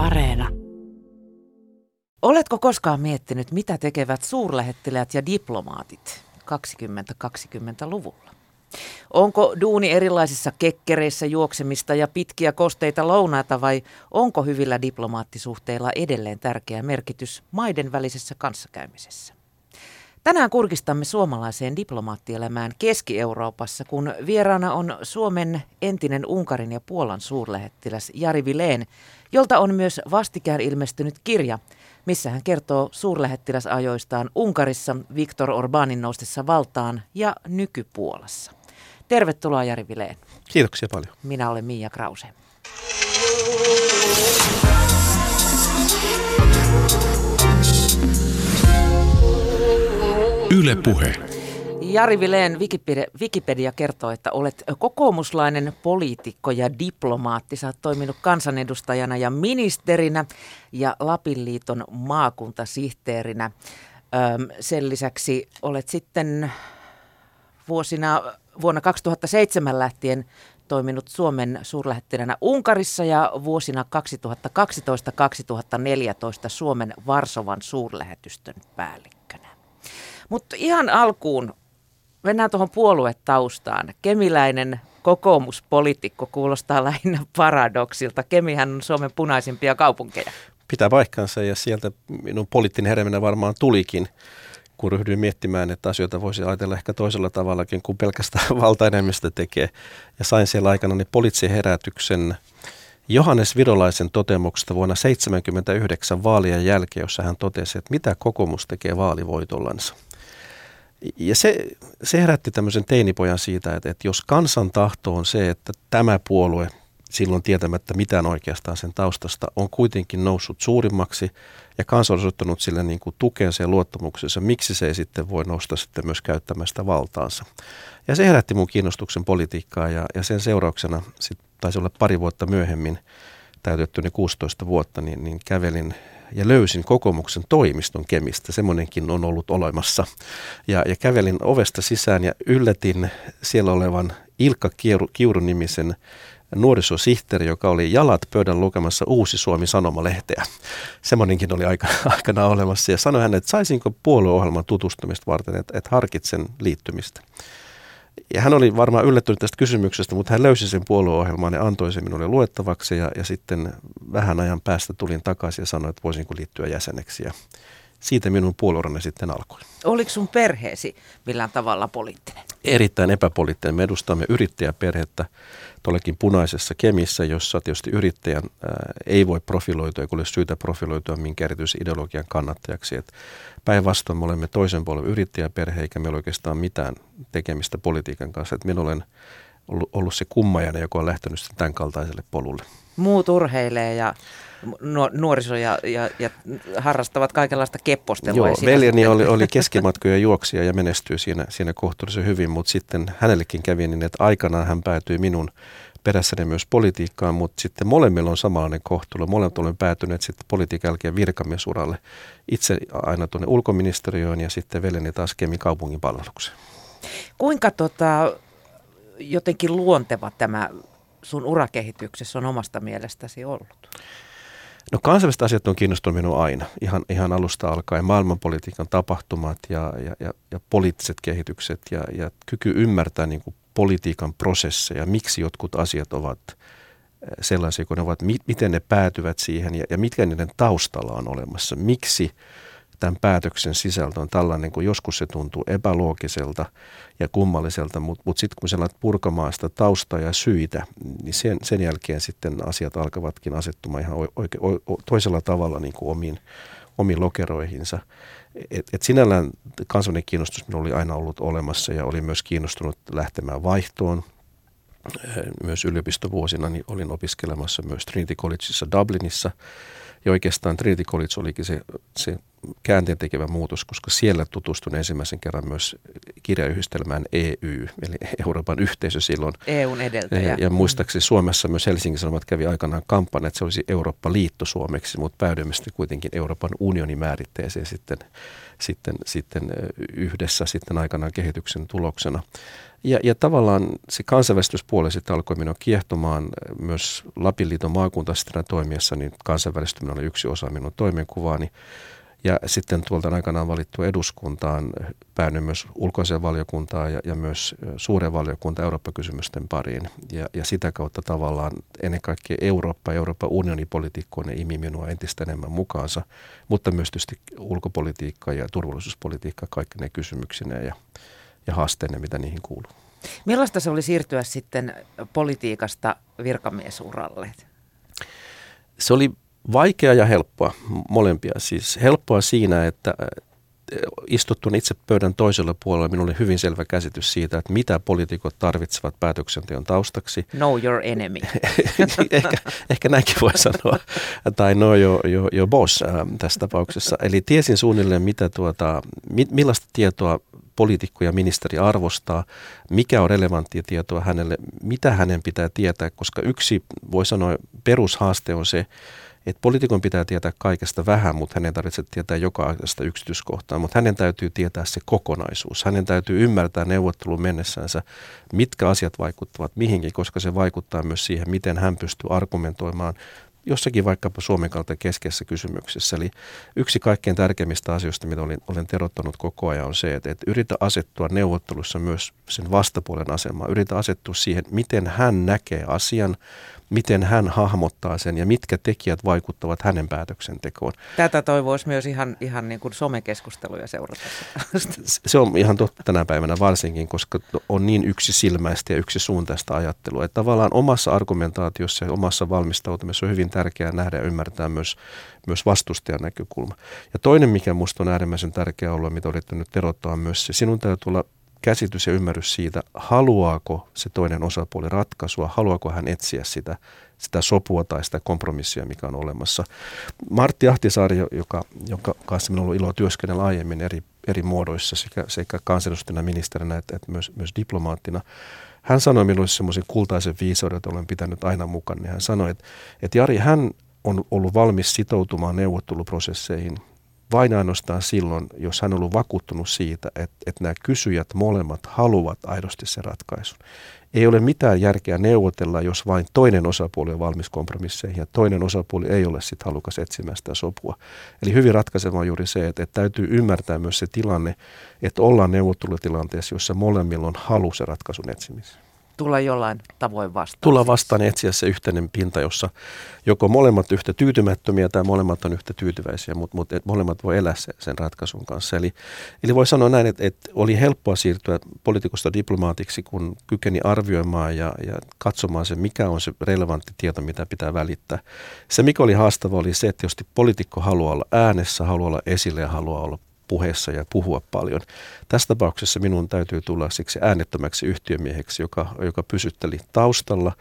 Areena. Oletko koskaan miettinyt, mitä tekevät suurlähettiläät ja diplomaatit 2020-luvulla? Onko duuni erilaisissa kekkereissä juoksemista ja pitkiä kosteita lounaita vai onko hyvillä diplomaattisuhteilla edelleen tärkeä merkitys maiden välisessä kanssakäymisessä? Tänään kurkistamme suomalaiseen diplomaattielämään Keski-Euroopassa, kun vieraana on Suomen entinen Unkarin ja Puolan suurlähettiläs Jari Vileen, jolta on myös vastikään ilmestynyt kirja, missä hän kertoo suurlähettiläsajoistaan Unkarissa Viktor Orbanin noustessa valtaan ja nykypuolassa. Tervetuloa Jari Vileen. Kiitoksia paljon. Minä olen Miia Krause. Yle Puhe. Jari Vileen Wikipedia, kertoo, että olet kokoomuslainen poliitikko ja diplomaatti. Sä oot toiminut kansanedustajana ja ministerinä ja Lapinliiton maakuntasihteerinä. Öm, sen lisäksi olet sitten vuosina, vuonna 2007 lähtien toiminut Suomen suurlähettilänä Unkarissa ja vuosina 2012-2014 Suomen Varsovan suurlähetystön päällikkönä. Mutta ihan alkuun mennään tuohon puoluetaustaan. Kemiläinen kokoomuspolitiikko kuulostaa lähinnä paradoksilta. Kemihän on Suomen punaisimpia kaupunkeja. Pitää paikkansa ja sieltä minun poliittinen hereminen varmaan tulikin, kun ryhdyin miettimään, että asioita voisi ajatella ehkä toisella tavallakin kuin pelkästään valtaenemmistö tekee. Ja sain siellä aikana niin poliittisen herätyksen Johannes Virolaisen totemuksesta vuonna 1979 vaalien jälkeen, jossa hän totesi, että mitä kokoomus tekee vaalivoitollansa – ja se, se herätti tämmöisen teinipojan siitä, että, että jos kansan tahto on se, että tämä puolue, silloin tietämättä mitään oikeastaan sen taustasta, on kuitenkin noussut suurimmaksi ja kansa on osoittanut sille niin kuin tukensa ja luottamuksensa, miksi se ei sitten voi nousta sitten myös käyttämästä valtaansa. Ja se herätti mun kiinnostuksen politiikkaa ja, ja sen seurauksena, sit taisi olla pari vuotta myöhemmin, täytettyni 16 vuotta, niin, niin kävelin ja löysin kokoomuksen toimiston Kemistä. Semmoinenkin on ollut olemassa. Ja, ja kävelin ovesta sisään ja yllätin siellä olevan Ilkka Kiuru, Kiuru-nimisen nuorisosihteeri, joka oli jalat pöydän lukemassa Uusi Suomi Sanomalehteä. Semmoinenkin oli aikana, aikana olemassa ja sanoi hän, että saisinko puolueohjelman tutustumista varten, että, että harkitsen liittymistä. Ja hän oli varmaan yllättynyt tästä kysymyksestä, mutta hän löysi sen puolueohjelman ja antoi sen minulle luettavaksi. Ja, ja sitten vähän ajan päästä tulin takaisin ja sanoin, että voisinko liittyä jäseneksi. Ja siitä minun puolueurani sitten alkoi. Oliko sun perheesi millään tavalla poliittinen? Erittäin epäpoliittinen. Me edustamme yrittäjäperhettä tuollekin punaisessa kemissä, jossa tietysti yrittäjän ää, ei voi profiloitua, eikä ole syytä profiloitua minkä erityisen ideologian kannattajaksi. päinvastoin me olemme toisen puolen yrittäjäperhe, eikä meillä oikeastaan mitään tekemistä politiikan kanssa. Et minä olen ollut, ollut se kummajainen, joka on lähtenyt tämän kaltaiselle polulle. Muut urheilee ja nuoriso ja, ja, ja harrastavat kaikenlaista keppostelua. Joo, veljeni oli, oli keskimatkoja juoksia ja menestyi siinä, siinä kohtuullisen hyvin, mutta sitten hänellekin kävi niin, että aikanaan hän päätyi minun perässäni myös politiikkaan, mutta sitten molemmilla on samanlainen kohtelu. Molemmat olen päätyneet sitten politiikan jälkeen virkamiesuraalle. Itse aina tuonne ulkoministeriöön ja sitten veljeni taas Kemin kaupungin palvelukseen. Kuinka tota, jotenkin luonteva tämä sun urakehityksessä on omasta mielestäsi ollut? No kansainväliset asiat on kiinnostunut minua aina, ihan, ihan alusta alkaen. Maailmanpolitiikan tapahtumat ja, ja, ja, ja poliittiset kehitykset ja, ja kyky ymmärtää niin kuin politiikan prosesseja, miksi jotkut asiat ovat eh, sellaisia kuin ne ovat, mi- miten ne päätyvät siihen ja, ja mitkä niiden taustalla on olemassa. Miksi tämän päätöksen sisältö on tällainen, kun joskus se tuntuu epäloogiselta ja kummalliselta, mutta mut sitten kun sä alat purkamaan sitä taustaa ja syitä, niin sen, sen jälkeen sitten asiat alkavatkin asettumaan ihan oike, o, toisella tavalla niin kuin omiin, omiin lokeroihinsa. Et, et sinällään kansallinen kiinnostus minulla oli aina ollut olemassa ja oli myös kiinnostunut lähtemään vaihtoon. Myös yliopistovuosina niin olin opiskelemassa myös Trinity Collegeissa Dublinissa. Ja oikeastaan Trinity College olikin se, se käänteen tekevä muutos, koska siellä tutustun ensimmäisen kerran myös kirjayhdistelmään EU, eli Euroopan yhteisö silloin. EUn edeltäjä. Ja, ja muistaakseni Suomessa myös Helsingin Sanomat kävi aikanaan kampanja, että se olisi Eurooppa-liitto suomeksi, mutta päädyimme sitten kuitenkin Euroopan unionin määritteeseen sitten, sitten, sitten yhdessä sitten aikanaan kehityksen tuloksena. Ja, ja tavallaan se kansainvälistyspuoli sitten alkoi minua kiehtomaan myös Lapin liiton maakuntasittenä toimiessa, niin kansainvälistyminen oli yksi osa minun toimenkuvaani. Ja sitten tuolta aikanaan valittu eduskuntaan päädyin myös ulkoiseen valiokuntaan ja, ja myös suuren valiokunta Eurooppa-kysymysten pariin. Ja, ja sitä kautta tavallaan ennen kaikkea Eurooppa ja Euroopan unionin politiikkoon imi minua entistä enemmän mukaansa, mutta myös tietysti ulkopolitiikka ja turvallisuuspolitiikka kaikki ne kysymyksineen ja, ja haasteenne, mitä niihin kuuluu. Millaista se oli siirtyä sitten politiikasta virkamiesuralle? Se oli vaikea ja helppoa, molempia. Siis helppoa siinä, että istuttuun itse pöydän toisella puolella minulla oli hyvin selvä käsitys siitä, että mitä poliitikot tarvitsevat päätöksenteon taustaksi. Know your enemy. ehkä, ehkä näinkin voi sanoa. tai know your, your, your boss äh, tässä tapauksessa. Eli tiesin suunnilleen, mitä tuota, mi, millaista tietoa poliitikko ja ministeri arvostaa, mikä on relevanttia tietoa hänelle, mitä hänen pitää tietää, koska yksi, voi sanoa, perushaaste on se, että poliitikon pitää tietää kaikesta vähän, mutta hänen tarvitsee tietää jokaisesta yksityiskohtaa, mutta hänen täytyy tietää se kokonaisuus. Hänen täytyy ymmärtää neuvottelun mennessänsä, mitkä asiat vaikuttavat mihinkin, koska se vaikuttaa myös siihen, miten hän pystyy argumentoimaan jossakin vaikkapa Suomen kautta keskeisessä kysymyksessä. Eli yksi kaikkein tärkeimmistä asioista, mitä olen, olen terottanut koko ajan, on se, että, että yritä asettua neuvottelussa myös sen vastapuolen asemaan. Yritä asettua siihen, miten hän näkee asian, miten hän hahmottaa sen ja mitkä tekijät vaikuttavat hänen päätöksentekoon. Tätä toivoisi myös ihan, ihan niin kuin somekeskusteluja seurata. Se on ihan totta tänä päivänä varsinkin, koska on niin yksi silmäistä ja yksi suuntaista ajattelua. Että tavallaan omassa argumentaatiossa ja omassa valmistautumisessa on hyvin tärkeää nähdä ja ymmärtää myös, myös vastustajan näkökulma. Ja toinen, mikä minusta on äärimmäisen tärkeää olla, mitä olette nyt erottaa, on myös se, sinun täytyy olla käsitys ja ymmärrys siitä, haluaako se toinen osapuoli ratkaisua, haluaako hän etsiä sitä, sitä sopua tai sitä kompromissia, mikä on olemassa. Martti Ahtisaari, joka, jonka kanssa minulla on ilo työskennellä aiemmin eri, eri muodoissa sekä, sekä kansanedustajana, ministerinä että, että myös, myös diplomaattina, hän sanoi minulle semmoisen kultaisen viisauden, jota olen pitänyt aina mukana. Niin hän sanoi, että, että Jari, hän on ollut valmis sitoutumaan neuvotteluprosesseihin – vain ainoastaan silloin, jos hän on ollut vakuuttunut siitä, että, että nämä kysyjät molemmat haluavat aidosti sen ratkaisun. Ei ole mitään järkeä neuvotella, jos vain toinen osapuoli on valmis kompromisseihin ja toinen osapuoli ei ole sitten halukas etsimään sitä sopua. Eli hyvin ratkaisevaa on juuri se, että, että täytyy ymmärtää myös se tilanne, että ollaan neuvottelutilanteessa, jossa molemmilla on halu se ratkaisun etsimiseen tulla jollain tavoin vastaan. Tulla vastaan ja etsiä se yhteinen pinta, jossa joko molemmat yhtä tyytymättömiä tai molemmat on yhtä tyytyväisiä, mutta, mutta molemmat voi elää sen ratkaisun kanssa. Eli, eli voi sanoa näin, että, että oli helppoa siirtyä poliitikosta diplomaatiksi, kun kykeni arvioimaan ja, ja katsomaan se, mikä on se relevantti tieto, mitä pitää välittää. Se, mikä oli haastava, oli se, että jos poliitikko haluaa olla äänessä, haluaa olla esille ja haluaa olla puheessa ja puhua paljon. Tässä tapauksessa minun täytyy tulla siksi äänettömäksi yhtiömieheksi, joka, joka pysytteli taustalla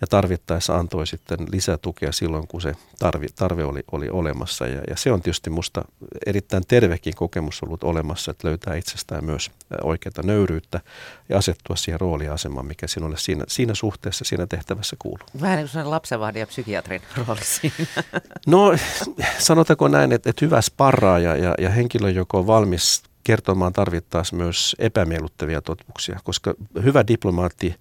ja tarvittaessa antoi sitten lisätukea silloin, kun se tarvi, tarve oli, oli olemassa. Ja, ja se on tietysti minusta erittäin tervekin kokemus ollut olemassa, että löytää itsestään myös oikeata nöyryyttä ja asettua siihen rooliasemaan, mikä sinulle siinä, siinä suhteessa, siinä tehtävässä kuuluu. Vähän niin kuin lapsenvahdin ja psykiatrin rooli siinä. No sanotaanko näin, että, että hyvä sparraaja ja, ja henkilö, joka on valmis kertomaan tarvittaessa myös epämieluttavia totuuksia, koska hyvä diplomaatti,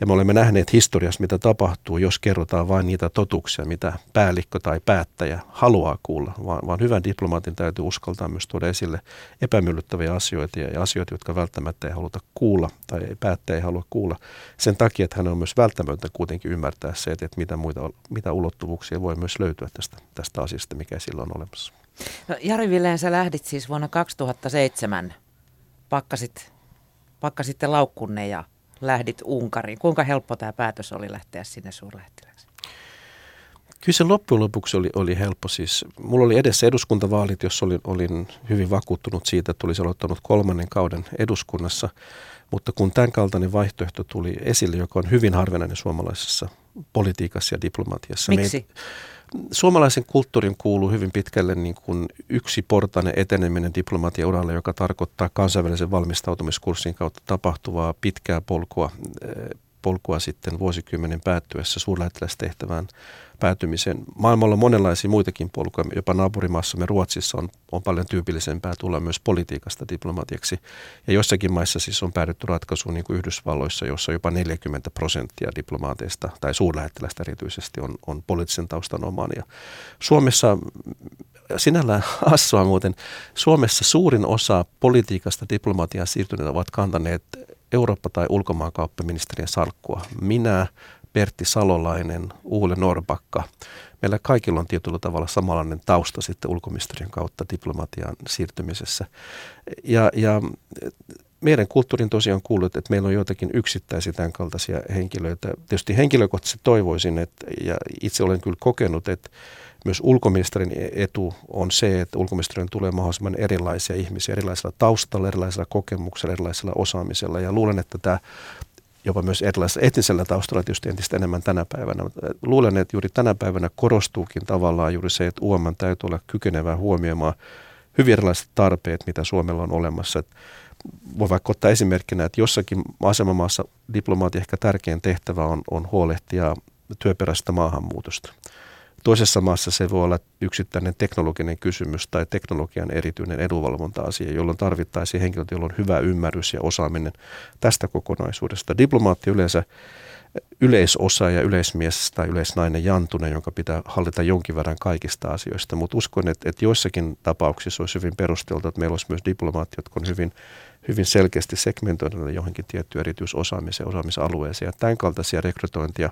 ja me olemme nähneet historiassa, mitä tapahtuu, jos kerrotaan vain niitä totuuksia, mitä päällikkö tai päättäjä haluaa kuulla, vaan, vaan hyvän diplomaatin täytyy uskaltaa myös tuoda esille epämieluttavia asioita ja asioita, jotka välttämättä ei haluta kuulla tai päättäjä ei halua kuulla. Sen takia, että hän on myös välttämättä kuitenkin ymmärtää se, että mitä, muita, mitä ulottuvuuksia voi myös löytyä tästä, tästä asiasta, mikä sillä on olemassa. No, Jari Villeen, sä lähdit siis vuonna 2007, pakkasit, pakkasitte laukkunne ja lähdit Unkariin. Kuinka helppo tämä päätös oli lähteä sinne suurlähettiläksi? Kyllä se loppujen lopuksi oli, oli helppo. Siis, mulla oli edessä eduskuntavaalit, jos olin, olin hyvin vakuuttunut siitä, että olisi aloittanut kolmannen kauden eduskunnassa. Mutta kun tämän kaltainen vaihtoehto tuli esille, joka on hyvin harvinainen suomalaisessa politiikassa ja diplomatiassa. Miksi? Me suomalaisen kulttuurin kuuluu hyvin pitkälle niin kuin yksi portainen eteneminen diplomatiauralle, joka tarkoittaa kansainvälisen valmistautumiskurssin kautta tapahtuvaa pitkää polkua, polkua sitten vuosikymmenen päättyessä suurlähettilästehtävään päätymisen. Maailmalla on monenlaisia muitakin polkuja, jopa naapurimaassamme Ruotsissa on, on paljon tyypillisempää tulla myös politiikasta diplomatiaksi. Ja jossakin maissa siis on päädytty ratkaisuun niin kuin Yhdysvalloissa, jossa jopa 40 prosenttia diplomaateista tai suurlähettilästä erityisesti on, on poliittisen taustan omaan. Ja Suomessa sinällään hassua muuten, Suomessa suurin osa politiikasta diplomatiaan siirtyneitä ovat kantaneet Eurooppa- tai ulkomaankauppaministeriön salkkua. Minä, Pertti Salolainen, Uule Norbakka. Meillä kaikilla on tietyllä tavalla samanlainen tausta sitten ulkoministeriön kautta diplomatian siirtymisessä. Ja, ja meidän kulttuurin tosiaan kuuluu, että meillä on joitakin yksittäisiä tämän kaltaisia henkilöitä. Tietysti henkilökohtaisesti toivoisin, että, ja itse olen kyllä kokenut, että myös ulkoministerin etu on se, että ulkoministeriön tulee mahdollisimman erilaisia ihmisiä, erilaisilla taustalla, erilaisilla kokemuksilla, erilaisilla osaamisella. Ja luulen, että tämä jopa myös erilaisella etnisellä taustalla tietysti entistä enemmän tänä päivänä. Luulen, että juuri tänä päivänä korostuukin tavallaan juuri se, että UOM täytyy olla kykenevää huomioimaan hyvin erilaiset tarpeet, mitä Suomella on olemassa. voi vaikka ottaa esimerkkinä, että jossakin asemamaassa diplomaati ehkä tärkein tehtävä on, on huolehtia työperäisestä maahanmuutosta. Toisessa maassa se voi olla yksittäinen teknologinen kysymys tai teknologian erityinen edunvalvonta-asia, jolloin tarvittaisiin henkilöitä, joilla on hyvä ymmärrys ja osaaminen tästä kokonaisuudesta. Diplomaatti yleensä yleisosa ja yleismies tai yleisnainen jantunen, jonka pitää hallita jonkin verran kaikista asioista. Mutta uskon, että, että joissakin tapauksissa olisi hyvin perusteltu, että meillä olisi myös diplomaatti, jotka on hyvin hyvin selkeästi segmentoida johonkin tiettyyn erityisosaamiseen, osaamisalueeseen. Ja tämän kaltaisia rekrytointia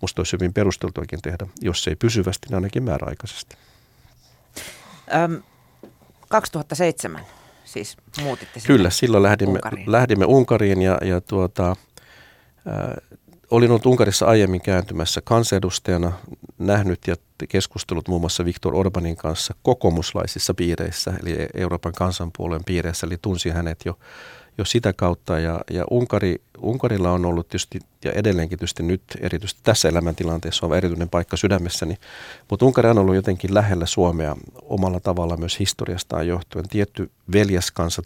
minusta olisi hyvin perusteltuakin tehdä, jos ei pysyvästi, niin ainakin määräaikaisesti. Öm, 2007 siis muutitte Kyllä, silloin lähdimme Unkariin, lähdimme Unkariin ja, ja tuota, olin ollut Unkarissa aiemmin kääntymässä kansanedustajana, nähnyt ja keskustellut muun muassa Viktor Orbanin kanssa kokoomuslaisissa piireissä, eli Euroopan kansanpuolueen piireissä, eli tunsin hänet jo, jo sitä kautta. Ja, ja Unkari, Unkarilla on ollut tietysti, ja edelleenkin tietysti nyt, erityisesti tässä elämäntilanteessa on erityinen paikka sydämessäni, mutta Unkari on ollut jotenkin lähellä Suomea omalla tavalla myös historiastaan johtuen. Tietty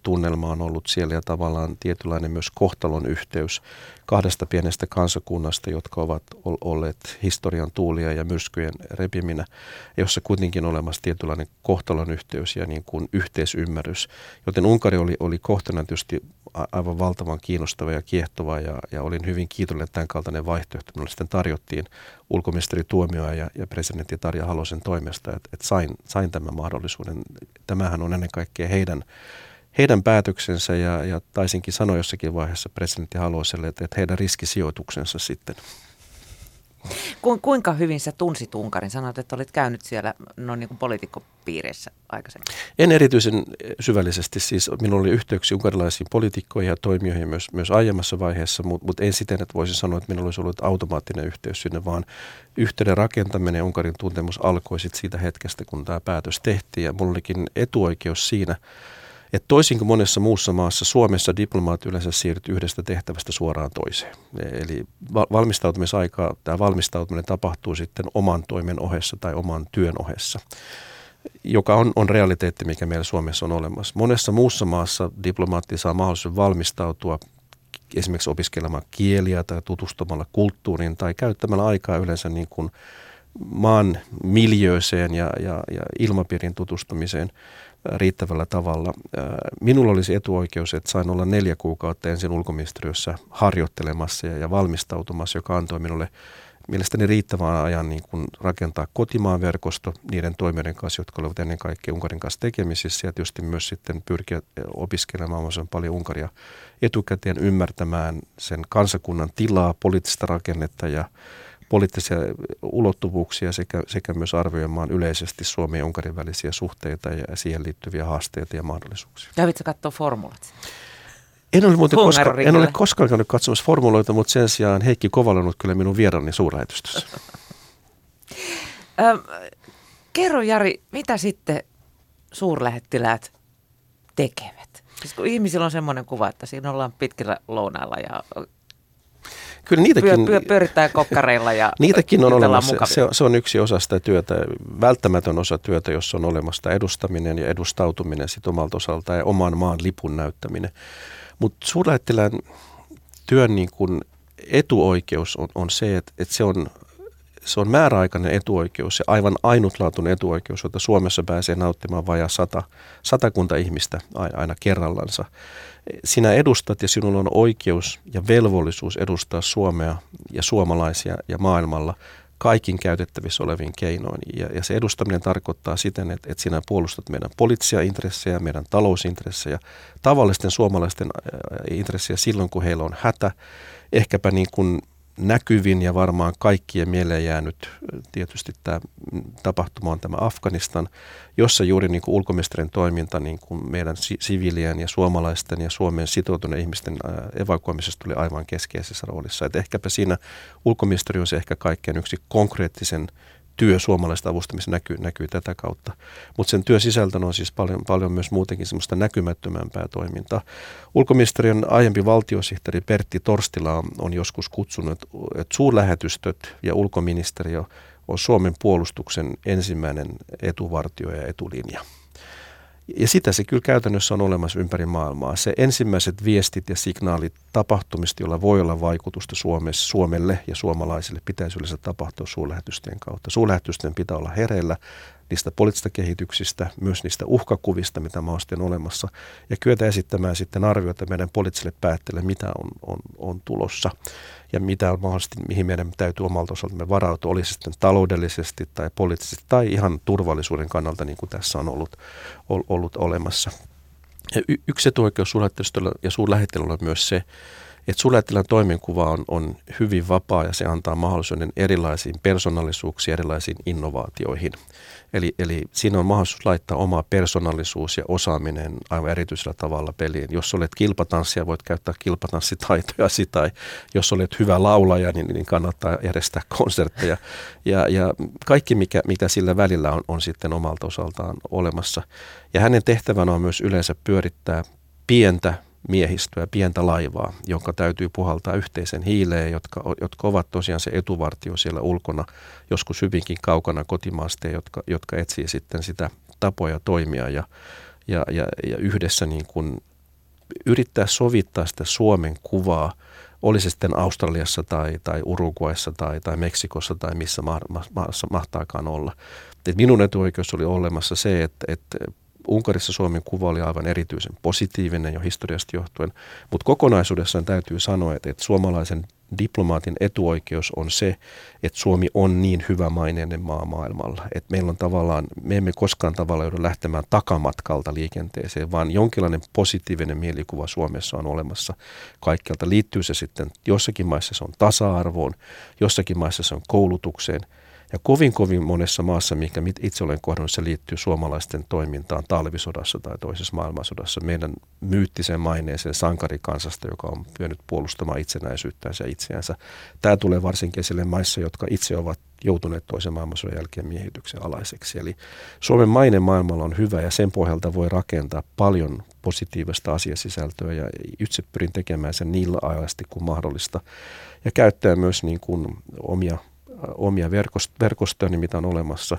tunnelma on ollut siellä ja tavallaan tietynlainen myös kohtalon yhteys kahdesta pienestä kansakunnasta, jotka ovat olleet historian tuulia ja myrskyjen repiminä, jossa kuitenkin olemassa tietynlainen kohtalon yhteys ja niin kuin yhteisymmärrys. Joten Unkari oli, oli kohtana tietysti aivan valtavan kiinnostava ja kiehtova ja, ja olin hyvin kiitollinen, tämän kaltainen vaihtoehto minulle sitten tarjottiin ulkoministeri Tuomioa ja, ja presidentti Tarja Halosen toimesta, että, että sain, sain tämän mahdollisuuden. Tämähän on ennen kaikkea heidän heidän päätöksensä ja, ja taisinkin sanoa jossakin vaiheessa presidentti Haloselle, että, että heidän riskisijoituksensa sitten. Ku, kuinka hyvin sä tunsit Unkarin? Sanoit, että olit käynyt siellä no, niin kuin poliitikkopiireissä aikaisemmin. En erityisen syvällisesti. Siis minulla oli yhteyksiä unkarilaisiin poliitikkoihin ja toimijoihin myös, myös aiemmassa vaiheessa, mutta, mutta en siten, että voisin sanoa, että minulla olisi ollut automaattinen yhteys sinne, vaan yhteyden rakentaminen ja Unkarin tuntemus alkoi sitten siitä hetkestä, kun tämä päätös tehtiin. Ja minulla olikin etuoikeus siinä, että toisin kuin monessa muussa maassa, Suomessa diplomaat yleensä siirtyy yhdestä tehtävästä suoraan toiseen. Eli valmistautumisaikaa, tämä valmistautuminen tapahtuu sitten oman toimen ohessa tai oman työn ohessa joka on, on realiteetti, mikä meillä Suomessa on olemassa. Monessa muussa maassa diplomaatti saa mahdollisuuden valmistautua esimerkiksi opiskelemaan kieliä tai tutustumalla kulttuuriin tai käyttämällä aikaa yleensä niin kuin maan miljööseen ja, ja, ja ilmapiirin tutustumiseen riittävällä tavalla. Minulla olisi etuoikeus, että sain olla neljä kuukautta ensin ulkoministeriössä harjoittelemassa ja, valmistautumassa, joka antoi minulle mielestäni riittävän ajan niin kuin rakentaa kotimaan verkosto niiden toimijoiden kanssa, jotka olivat ennen kaikkea Unkarin kanssa tekemisissä ja tietysti myös sitten pyrkiä opiskelemaan paljon Unkaria etukäteen ymmärtämään sen kansakunnan tilaa, poliittista rakennetta ja poliittisia ulottuvuuksia sekä, sekä myös arvioimaan yleisesti Suomen ja Unkarin välisiä suhteita ja siihen liittyviä haasteita ja mahdollisuuksia. Kävitkö katsoa formulat? En ole, muuten koska, en ole koskaan käynyt katsomassa formuloita, mutta sen sijaan Heikki Kovalannut kyllä minun vierani suurlähetystössä. kerro Jari, mitä sitten suurlähettiläät tekevät? Siis kun ihmisillä on semmoinen kuva, että siinä ollaan pitkillä lounailla ja Kyllä niitäkin, pyö, pyö, pyörittää kokkareilla ja Niitäkin on olemassa. Se, se on yksi osa sitä työtä, välttämätön osa työtä, jossa on olemassa edustaminen ja edustautuminen sit omalta osalta ja oman maan lipun näyttäminen. Mutta suurlähettilään työn niin kun etuoikeus on, on se, että, että se on se on määräaikainen etuoikeus ja aivan ainutlaatuinen etuoikeus, jota Suomessa pääsee nauttimaan vajaa sata, satakunta ihmistä aina kerrallansa. Sinä edustat ja sinulla on oikeus ja velvollisuus edustaa Suomea ja suomalaisia ja maailmalla kaikin käytettävissä olevin keinoin. Ja, ja se edustaminen tarkoittaa siten, että, että sinä puolustat meidän poliittisia intressejä, meidän talousintressejä, tavallisten suomalaisten intressejä silloin, kun heillä on hätä. Ehkäpä niin kuin näkyvin ja varmaan kaikkien mieleen jäänyt tietysti tämä tapahtuma on tämä Afganistan, jossa juuri niin kuin ulkoministerin toiminta niin kuin meidän siviilien ja suomalaisten ja Suomen sitoutuneiden ihmisten evakuoimisesta tuli aivan keskeisessä roolissa. Et ehkäpä siinä ulkoministeri on se ehkä kaikkein yksi konkreettisen työ suomalaista avustamista näkyy, näkyy tätä kautta. Mutta sen työsisältö on siis paljon, paljon myös muutenkin semmoista näkymättömämpää toimintaa. Ulkoministeriön aiempi valtiosihteeri Pertti Torstila on, on joskus kutsunut, että suurlähetystöt ja ulkoministeriö on Suomen puolustuksen ensimmäinen etuvartio ja etulinja. Ja sitä se kyllä käytännössä on olemassa ympäri maailmaa. Se ensimmäiset viestit ja signaalit tapahtumista, joilla voi olla vaikutusta Suomessa, Suomelle ja suomalaisille, pitäisi yleensä tapahtua suurlähetysten kautta. Suurlähetysten pitää olla hereillä niistä poliittisista kehityksistä, myös niistä uhkakuvista, mitä mahdollisesti on olemassa, ja kyetä esittämään sitten arvioita meidän poliittisille päättäjille, mitä on, on, on tulossa ja mitä on mahdollisesti, mihin meidän täytyy omalta osaltamme varautua, olisi sitten taloudellisesti tai poliittisesti tai ihan turvallisuuden kannalta, niin kuin tässä on ollut, ollut olemassa. Ja y- yksi etuoikeus ja suurlähettilällä on myös se, että suurlähettilän toimenkuva on, on hyvin vapaa ja se antaa mahdollisuuden erilaisiin persoonallisuuksiin, erilaisiin innovaatioihin. Eli, eli siinä on mahdollisuus laittaa oma persoonallisuus ja osaaminen aivan erityisellä tavalla peliin. Jos olet kilpatanssija, voit käyttää kilpatanssitaitoja tai jos olet hyvä laulaja, niin, niin kannattaa järjestää konsertteja. Ja, ja kaikki, mikä, mitä sillä välillä on, on sitten omalta osaltaan olemassa. Ja hänen tehtävänä on myös yleensä pyörittää pientä miehistöä, pientä laivaa, jonka täytyy puhaltaa yhteisen hiileen, jotka, jotka ovat tosiaan se etuvartio siellä ulkona, joskus hyvinkin kaukana kotimaasta, jotka, jotka etsii sitten sitä tapoja toimia ja, ja, ja, ja yhdessä niin kuin yrittää sovittaa sitä Suomen kuvaa, oli se sitten Australiassa tai, tai Uruguayssa tai, tai Meksikossa tai missä maassa mahtaakaan olla. Et minun etuoikeus oli olemassa se, että, että Unkarissa Suomen kuva oli aivan erityisen positiivinen jo historiasta johtuen, mutta kokonaisuudessaan täytyy sanoa, että, että suomalaisen diplomaatin etuoikeus on se, että Suomi on niin hyvä maineinen maa maailmalla. Että meillä on tavallaan, me emme koskaan tavallaan joudu lähtemään takamatkalta liikenteeseen, vaan jonkinlainen positiivinen mielikuva Suomessa on olemassa kaikkialta. Liittyy se sitten, jossakin maissa se on tasa-arvoon, jossakin maissa se on koulutukseen – ja kovin kovin monessa maassa, mikä itse olen kohdannut, se liittyy suomalaisten toimintaan talvisodassa tai toisessa maailmansodassa. Meidän myyttiseen maineeseen sankarikansasta, joka on pyönyt puolustamaan itsenäisyyttään ja itseänsä. Tämä tulee varsinkin esille maissa, jotka itse ovat joutuneet toisen maailmansodan jälkeen miehityksen alaiseksi. Eli Suomen maine maailmalla on hyvä ja sen pohjalta voi rakentaa paljon positiivista asiasisältöä ja itse pyrin tekemään sen niillä ajasti kuin mahdollista ja käyttää myös niin kuin omia omia verkostoja, niin mitä on olemassa.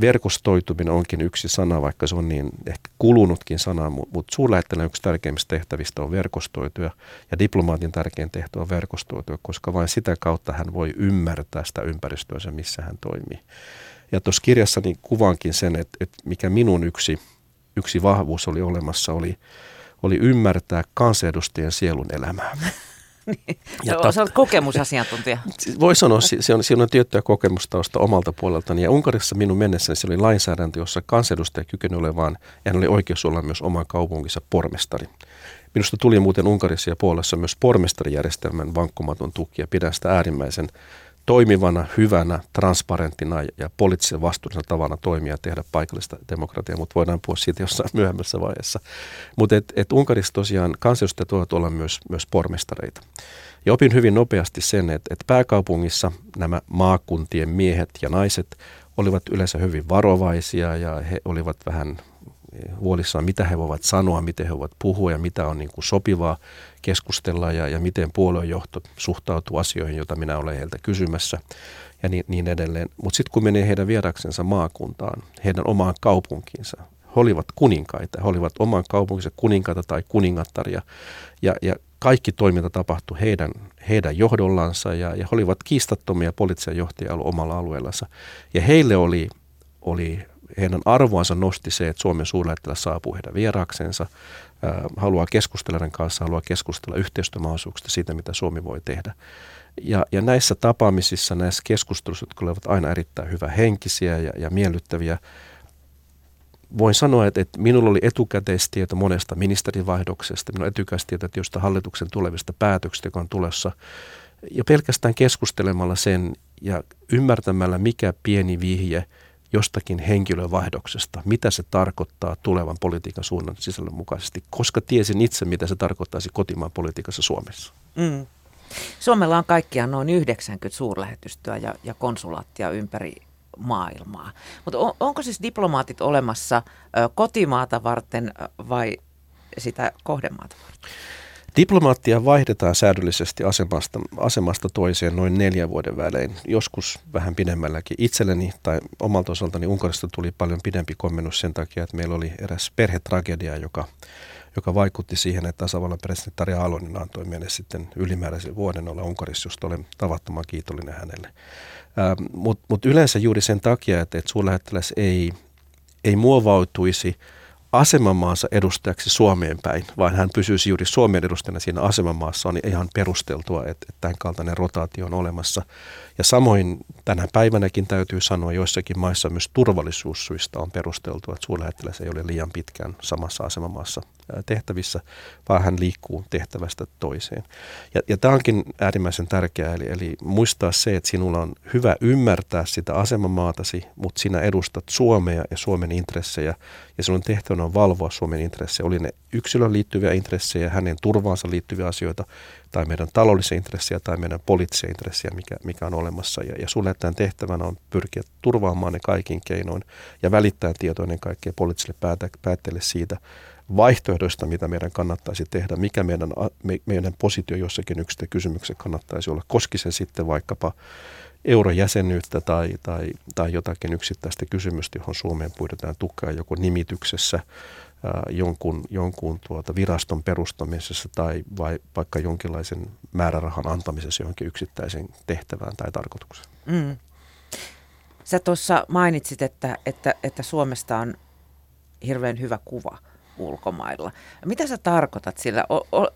Verkostoituminen onkin yksi sana, vaikka se on niin ehkä kulunutkin sana, mutta suurlähettilän yksi tärkeimmistä tehtävistä on verkostoitua ja diplomaatin tärkein tehtävä on verkostoitua, koska vain sitä kautta hän voi ymmärtää sitä ympäristöä, missä hän toimii. Ja tuossa kirjassani kuvaankin sen, että, että mikä minun yksi, yksi vahvuus oli olemassa, oli, oli ymmärtää kansanedustajien sielun elämää. niin. Ja ta- olet kokemusasiantuntija. Voi sanoa, se on, siinä on tiettyä kokemustausta omalta puoleltani. Ja Unkarissa minun mennessäni se oli lainsäädäntö, jossa kansanedustaja kykeni olemaan, ja hän oli oikeus olla myös oman kaupunkinsa pormestari. Minusta tuli muuten Unkarissa ja Puolassa myös pormestarijärjestelmän vankkumaton tuki, ja pidän sitä äärimmäisen toimivana, hyvänä, transparenttina ja poliittisen vastuullisena tavana toimia ja tehdä paikallista demokratiaa, mutta voidaan puhua siitä jossain myöhemmässä vaiheessa. Mutta et, et Unkarissa tosiaan kansanedustajat voivat olla myös, myös pormestareita. Ja opin hyvin nopeasti sen, että, että pääkaupungissa nämä maakuntien miehet ja naiset olivat yleensä hyvin varovaisia ja he olivat vähän huolissaan, mitä he voivat sanoa, miten he voivat puhua ja mitä on niin kuin sopivaa keskustella ja, ja miten puoluejohto suhtautuu asioihin, joita minä olen heiltä kysymässä ja niin, niin edelleen. Mutta sitten kun menee heidän vieraksensa maakuntaan, heidän omaan kaupunkiinsa, he olivat kuninkaita, he olivat oman kaupunkinsa kuninkaita tai kuningattaria ja, ja kaikki toiminta tapahtui heidän, heidän johdollansa ja, ja he olivat kiistattomia poliittisia johtajia omalla alueellansa. Ja heille oli, oli heidän arvoansa nosti se, että Suomen suurlähettiläs saapuu heidän vieraakseensa, äh, haluaa keskustella kanssa, haluaa keskustella yhteistyömahdollisuuksista siitä, mitä Suomi voi tehdä. Ja, ja näissä tapaamisissa, näissä keskusteluissa, jotka olivat aina erittäin hyvä henkisiä ja, ja miellyttäviä, voin sanoa, että, että minulla oli etukäteistieto monesta ministerivaihdoksesta, minulla on etukäteistieto josta hallituksen tulevista päätöksistä, joka on tulossa. Ja pelkästään keskustelemalla sen ja ymmärtämällä, mikä pieni vihje jostakin henkilövaihdoksesta, mitä se tarkoittaa tulevan politiikan suunnan sisällön mukaisesti, koska tiesin itse, mitä se tarkoittaisi kotimaan politiikassa Suomessa. Mm. Suomella on kaikkiaan noin 90 suurlähetystöä ja, ja konsulaattia ympäri maailmaa. Mutta on, onko siis diplomaatit olemassa ö, kotimaata varten vai sitä kohdemaata varten? Diplomaattia vaihdetaan säädöllisesti asemasta, asemasta toiseen noin neljän vuoden välein, joskus vähän pidemmälläkin. Itselleni tai omalta osaltani Unkarista tuli paljon pidempi komennus sen takia, että meillä oli eräs perhetragedia, joka, joka vaikutti siihen, että tasavallan presidentti Tarja Alonen antoi meille sitten ylimääräisen vuoden olla Unkarissa, josta olen tavattoman kiitollinen hänelle. Ähm, Mutta mut yleensä juuri sen takia, että, että suurlähettiläs ei, ei muovautuisi – asemamaansa edustajaksi Suomeen päin, vaan hän pysyisi juuri Suomen edustajana siinä asemamaassa, on ihan perusteltua, että, että tämän kaltainen rotaatio on olemassa. Ja samoin tänä päivänäkin täytyy sanoa, joissakin maissa myös turvallisuussyistä on perusteltua, että suurlähettiläs ei ole liian pitkään samassa asemamaassa tehtävissä, vaan hän liikkuu tehtävästä toiseen. Ja, ja tämä onkin äärimmäisen tärkeää, eli, eli muistaa se, että sinulla on hyvä ymmärtää sitä asemamaatasi, mutta sinä edustat Suomea ja Suomen intressejä, ja sinun tehtävänä on valvoa Suomen intressejä, oli ne yksilön liittyviä intressejä, hänen turvaansa liittyviä asioita, tai meidän taloudellisia intressejä tai meidän poliittisia intressejä, mikä, mikä on olemassa. Ja, ja sulle tämän tehtävänä on pyrkiä turvaamaan ne kaikin keinoin ja välittää tietoinen kaikkien poliittisille päättäjille siitä vaihtoehdoista, mitä meidän kannattaisi tehdä, mikä meidän, me, meidän positio jossakin yksittäin kysymyksessä kannattaisi olla. Koski se sitten vaikkapa eurojäsenyyttä tai, tai, tai jotakin yksittäistä kysymystä, johon Suomeen pyydetään tukea joko nimityksessä, jonkun, jonkun tuota viraston perustamisessa tai vai vaikka jonkinlaisen määrärahan antamisessa johonkin yksittäiseen tehtävään tai tarkoitukseen. Mm. Sä tuossa mainitsit, että, että, että Suomesta on hirveän hyvä kuva ulkomailla. Mitä sä tarkoitat sillä? O, o,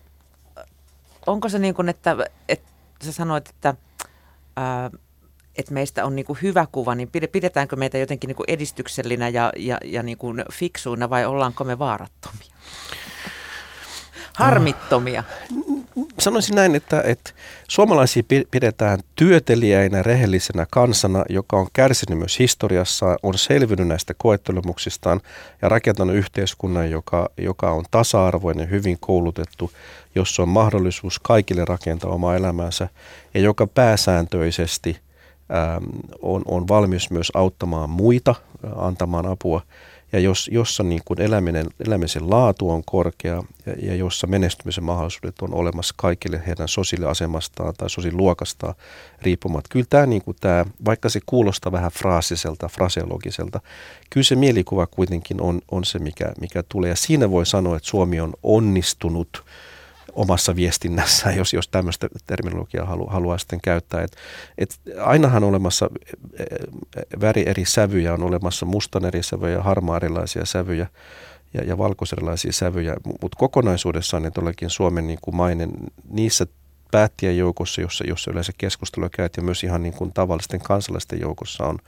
onko se niin kuin, että, että sä sanoit, että ää, että meistä on niin kuin hyvä kuva, niin pidetäänkö meitä jotenkin niin kuin edistyksellinä ja, ja, ja niin kuin fiksuina vai ollaanko me vaarattomia? Harmittomia. Sanoisin näin, että, että suomalaisia pidetään työtelijäinä, rehellisenä kansana, joka on kärsinyt myös historiassa, on selvinnyt näistä koettelemuksistaan ja rakentanut yhteiskunnan, joka, joka on tasa-arvoinen, hyvin koulutettu, jossa on mahdollisuus kaikille rakentaa omaa elämäänsä ja joka pääsääntöisesti – on, on valmis myös auttamaan muita, äh, antamaan apua. Ja jos, jossa niin kuin eläminen, elämisen laatu on korkea ja, ja jossa menestymisen mahdollisuudet on olemassa kaikille heidän sosiaaliasemastaan tai sosiaaliluokastaan riippumatta. Kyllä tämä, niin kuin tämä, vaikka se kuulostaa vähän fraasiselta, fraseologiselta, kyllä se mielikuva kuitenkin on, on se, mikä, mikä tulee. Ja siinä voi sanoa, että Suomi on onnistunut – omassa viestinnässä, jos, jos tämmöistä terminologiaa halu, haluaa sitten käyttää. Et, et ainahan olemassa eh, väri eri sävyjä, on olemassa mustan eri sävyjä, harmaa erilaisia sävyjä ja, ja valkoiserilaisia sävyjä, mutta kokonaisuudessaan ne todellakin Suomen niin kuin mainen niissä päättijän joukossa, jossa, jossa yleensä keskustelua käyt ja myös ihan niin kuin tavallisten kansalaisten joukossa on,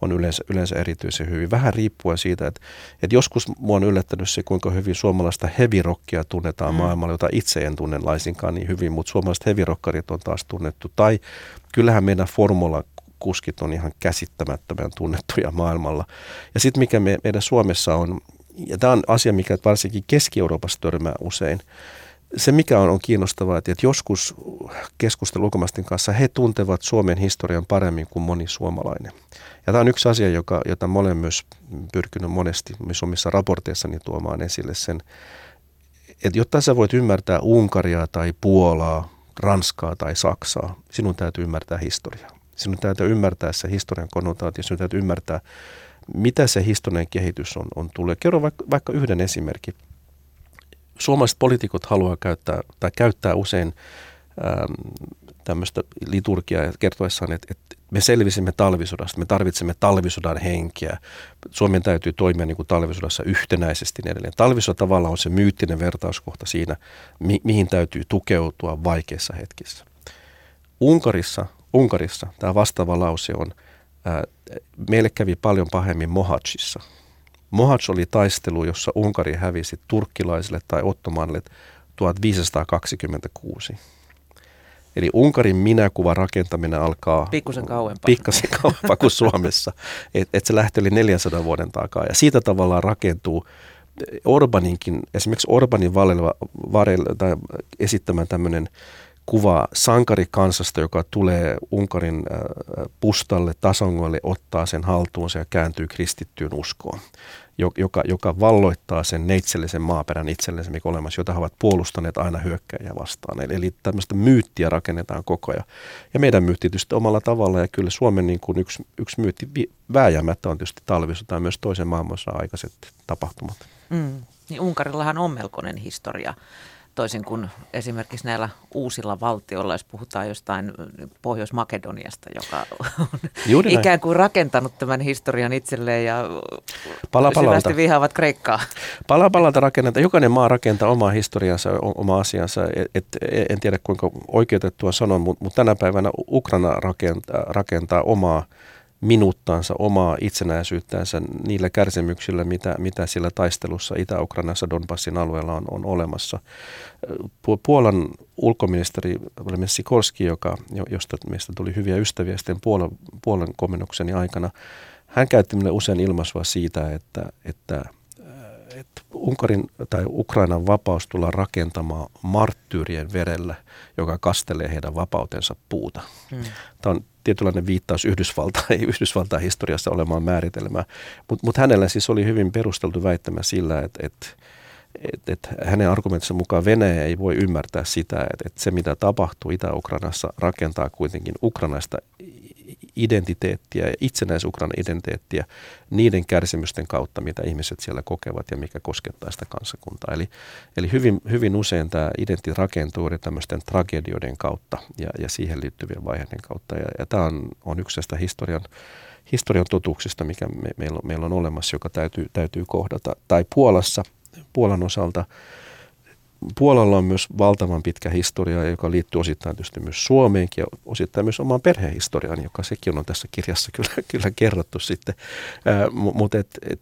on yleensä, yleensä erityisen hyvin. Vähän riippuen siitä, että, että joskus mua on yllättänyt se, kuinka hyvin suomalaista hevirokkia tunnetaan mm. maailmalla, jota itse en tunne laisinkaan niin hyvin, mutta suomalaiset hevirokkarit on taas tunnettu. Tai kyllähän meidän formula kuskit on ihan käsittämättömän tunnettuja maailmalla. Ja sitten mikä me, meidän Suomessa on, ja tämä on asia, mikä varsinkin Keski-Euroopassa törmää usein, se, mikä on, on kiinnostavaa, että, joskus keskustelu ulkomaisten kanssa, he tuntevat Suomen historian paremmin kuin moni suomalainen. Ja tämä on yksi asia, joka, jota mä olen myös pyrkinyt monesti myös omissa raporteissani tuomaan esille sen, että jotta sä voit ymmärtää Unkaria tai Puolaa, Ranskaa tai Saksaa, sinun täytyy ymmärtää historiaa. Sinun täytyy ymmärtää se historian konnotaatio, sinun täytyy ymmärtää, mitä se historian kehitys on, on tullut. Kerro vaikka, vaikka yhden esimerkin. Suomalaiset poliitikot haluaa käyttää tai käyttää usein ähm, tämmöistä liturgiaa kertoessaan, että, että me selvisimme talvisodasta, me tarvitsemme talvisodan henkeä. Suomen täytyy toimia niin kuin talvisodassa yhtenäisesti niin edelleen. Talvisota tavallaan on se myyttinen vertauskohta siinä, mi- mihin täytyy tukeutua vaikeissa hetkissä. Unkarissa, Unkarissa tämä vastaava lause on, ää, meille kävi paljon pahemmin Mohacissa. Mohac oli taistelu, jossa Unkari hävisi turkkilaisille tai ottomanille 1526. Eli Unkarin minäkuva rakentaminen alkaa pikkusen kauempaa, pikkasen kauempaa kuin Suomessa. Että et se lähti yli 400 vuoden takaa. Ja siitä tavallaan rakentuu Orbaninkin, esimerkiksi Orbanin varrella, varrella, tai esittämään tämmöinen kuva sankarikansasta, joka tulee Unkarin pustalle, tasongoille, ottaa sen haltuunsa ja kääntyy kristittyyn uskoon joka, joka valloittaa sen neitsellisen maaperän itsellensä, mikä olemassa, jota he ovat puolustaneet aina hyökkäjä vastaan. Eli, eli tämmöistä myyttiä rakennetaan koko ajan. Ja meidän myytti tietysti omalla tavalla, ja kyllä Suomen niin kuin yksi, yksi myytti vääjäämättä on tietysti talvisota ja myös toisen maailmansodan aikaiset tapahtumat. Mm. Niin Unkarillahan on melkoinen historia toisin kuin esimerkiksi näillä uusilla valtioilla, jos puhutaan jostain Pohjois-Makedoniasta, joka on Juuri ikään kuin rakentanut tämän historian itselleen ja pala syvästi vihaavat Kreikkaa. Pala palalta rakennetaan. Jokainen maa rakentaa omaa historiansa, oma asiansa. Et, en tiedä kuinka oikeutettua sanon, mutta mut tänä päivänä Ukraina rakentaa, rakentaa omaa minuuttansa omaa itsenäisyyttänsä niillä kärsimyksillä, mitä, mitä sillä taistelussa Itä-Ukrainassa Donbassin alueella on, on olemassa. Puolan ulkoministeri Vladimir Sikorski, joka, josta meistä tuli hyviä ystäviä sitten Puolan, Puolan komennukseni aikana, hän käytti minulle usein ilmaisua siitä, että, että että Unkarin tai Ukrainan vapaus tullaan rakentamaan marttyyrien verellä, joka kastelee heidän vapautensa puuta. Hmm. Tämä on tietynlainen viittaus Yhdysvaltain, Yhdysvaltain historiassa olemaan määritelmää, mutta mut hänellä siis oli hyvin perusteltu väittämä sillä, että, että et, et hänen argumenttinsa mukaan Venäjä ei voi ymmärtää sitä, että, että se mitä tapahtuu Itä-Ukrainassa rakentaa kuitenkin ukrainaista identiteettiä ja itsenäis-Ukrainan identiteettiä niiden kärsimysten kautta, mitä ihmiset siellä kokevat ja mikä koskettaa sitä kansakuntaa. Eli, eli hyvin, hyvin usein tämä identiteetti rakentuu tämmöisten tragedioiden kautta ja, ja siihen liittyvien vaiheiden kautta. Ja, ja tämä on, on yksi näistä historian, historian totuuksista, mikä me, meillä, on, meillä on olemassa, joka täytyy, täytyy kohdata. Tai Puolassa, Puolan osalta – Puolalla on myös valtavan pitkä historia, joka liittyy osittain tietysti myös Suomeenkin ja osittain myös omaan perhehistoriaan, joka sekin on tässä kirjassa kyllä, kyllä kerrottu sitten. Mutta et, et,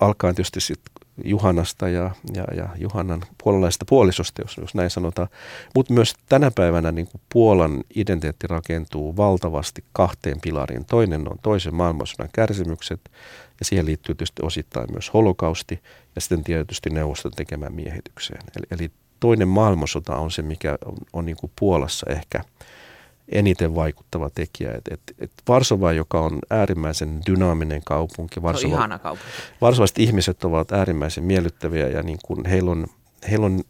alkaen tietysti sitten Juhanasta ja, ja, ja Juhanan puolalaista puolisosta, jos, jos näin sanotaan. Mutta myös tänä päivänä niin kuin Puolan identiteetti rakentuu valtavasti kahteen pilariin. Toinen on toisen maailmansodan kärsimykset ja siihen liittyy tietysti osittain myös holokausti ja sitten tietysti neuvoston tekemään miehitykseen. Eli, eli toinen maailmansota on se, mikä on, on niin kuin Puolassa ehkä eniten vaikuttava tekijä. Et, et, et Varsova, joka on äärimmäisen dynaaminen kaupunki. Varsova, se on ihana kaupunki. Varsovaiset ihmiset ovat äärimmäisen miellyttäviä ja niin kuin heillä on, heillä on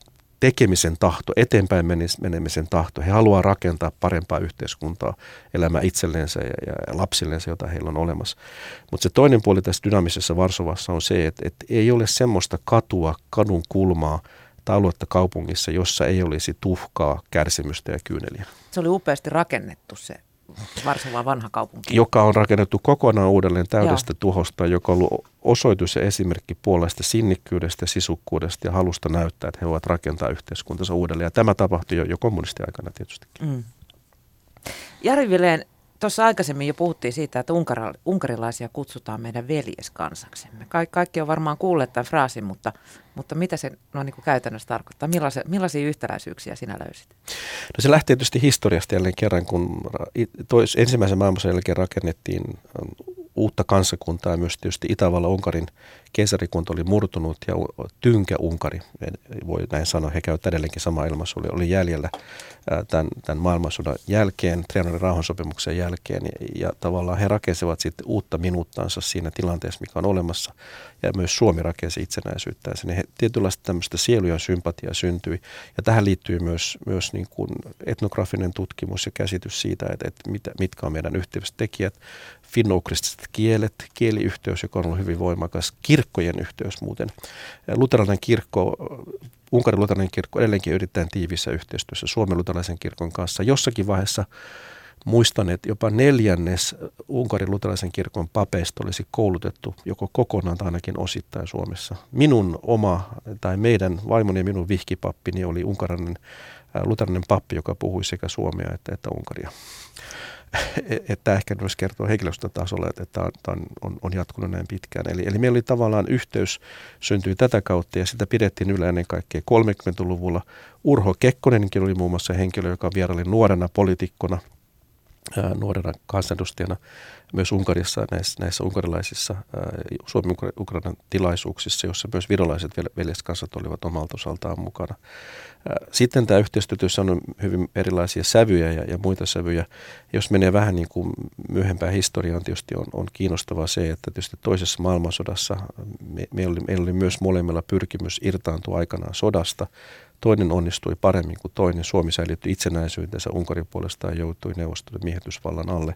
tekemisen tahto, eteenpäin menemisen tahto. He haluaa rakentaa parempaa yhteiskuntaa, elämää itsellensä ja, ja lapsillensa, jota heillä on olemassa. Mutta se toinen puoli tässä dynaamisessa Varsovassa on se, että, että ei ole semmoista katua, kadun kulmaa tai aluetta kaupungissa, jossa ei olisi tuhkaa, kärsimystä ja kyyneliä. Se oli upeasti rakennettu se Varsova vanha kaupunki. Joka on rakennettu kokonaan uudelleen täydestä Joo. tuhosta, joka on ollut osoitus ja esimerkki puolesta sinnikkyydestä, sisukkuudesta ja halusta näyttää, että he voivat rakentaa yhteiskuntansa uudelleen. Ja tämä tapahtui jo, jo kommunistiaikana tietysti. Mm. Jari Vileen, Tuossa aikaisemmin jo puhuttiin siitä, että unkarilaisia kutsutaan meidän veljeskansaksemme. Ka- kaikki on varmaan kuulleet tämän fraasin, mutta, mutta mitä se no, niin kuin käytännössä tarkoittaa? Millaisia, millaisia yhtäläisyyksiä sinä löysit? No se lähtee tietysti historiasta jälleen kerran, kun tois, ensimmäisen maailmansodan jälkeen rakennettiin uutta kansakuntaa. Myös tietysti Itävallan-Unkarin keisarikunta oli murtunut ja tynkä Unkari, voi näin sanoa, he käyttävät edelleenkin sama ilmaisu, oli, oli jäljellä tämän, tämän maailmansodan jälkeen, Trianonin rauhansopimuksen jälkeen. Ja, ja tavallaan he rakensivat sitten uutta minuuttansa siinä tilanteessa, mikä on olemassa. Ja myös Suomi rakensi itsenäisyyttä. Niin he, tietynlaista tämmöistä sieluja sympatiaa syntyi. Ja tähän liittyy myös, myös niin kuin etnografinen tutkimus ja käsitys siitä, että, että mitkä on meidän yhteiset tekijät, finnoukristiset kielet, kieliyhteys, joka on ollut hyvin voimakas, kirkkojen yhteys muuten. Luterilainen kirkko, Unkarin luterilainen kirkko edelleenkin yritetään tiivissä yhteistyössä Suomen luterilaisen kirkon kanssa. Jossakin vaiheessa muistan, että jopa neljännes Unkarin luterilaisen kirkon papeista olisi koulutettu joko kokonaan tai ainakin osittain Suomessa. Minun oma tai meidän vaimoni ja minun vihkipappini oli unkarainen luterilainen pappi, joka puhui sekä suomea että, että unkaria. Että ehkä myös kertoo henkilöstötasolla, että tämä on, on, on jatkunut näin pitkään. Eli, eli meillä oli tavallaan yhteys, syntyi tätä kautta ja sitä pidettiin yllä ennen kaikkea 30-luvulla. Urho Kekkonenkin oli muun muassa henkilö, joka vieraili nuorena poliitikkona, nuorena kansanedustajana myös Unkarissa näissä, näissä unkarilaisissa Suomi-Ukrainan tilaisuuksissa, jossa myös virolaiset veljeskansat olivat omalta osaltaan mukana. Sitten tämä yhteistyössä on hyvin erilaisia sävyjä ja, ja muita sävyjä. Jos menee vähän niin kuin myöhempään historiaan, tietysti on, on kiinnostavaa se, että tietysti toisessa maailmansodassa me, meillä, oli, meillä oli myös molemmilla pyrkimys irtaantua aikanaan sodasta. Toinen onnistui paremmin kuin toinen. Suomi säilytti itsenäisyytensä, Unkarin puolestaan joutui neuvostoliiton miehitysvallan alle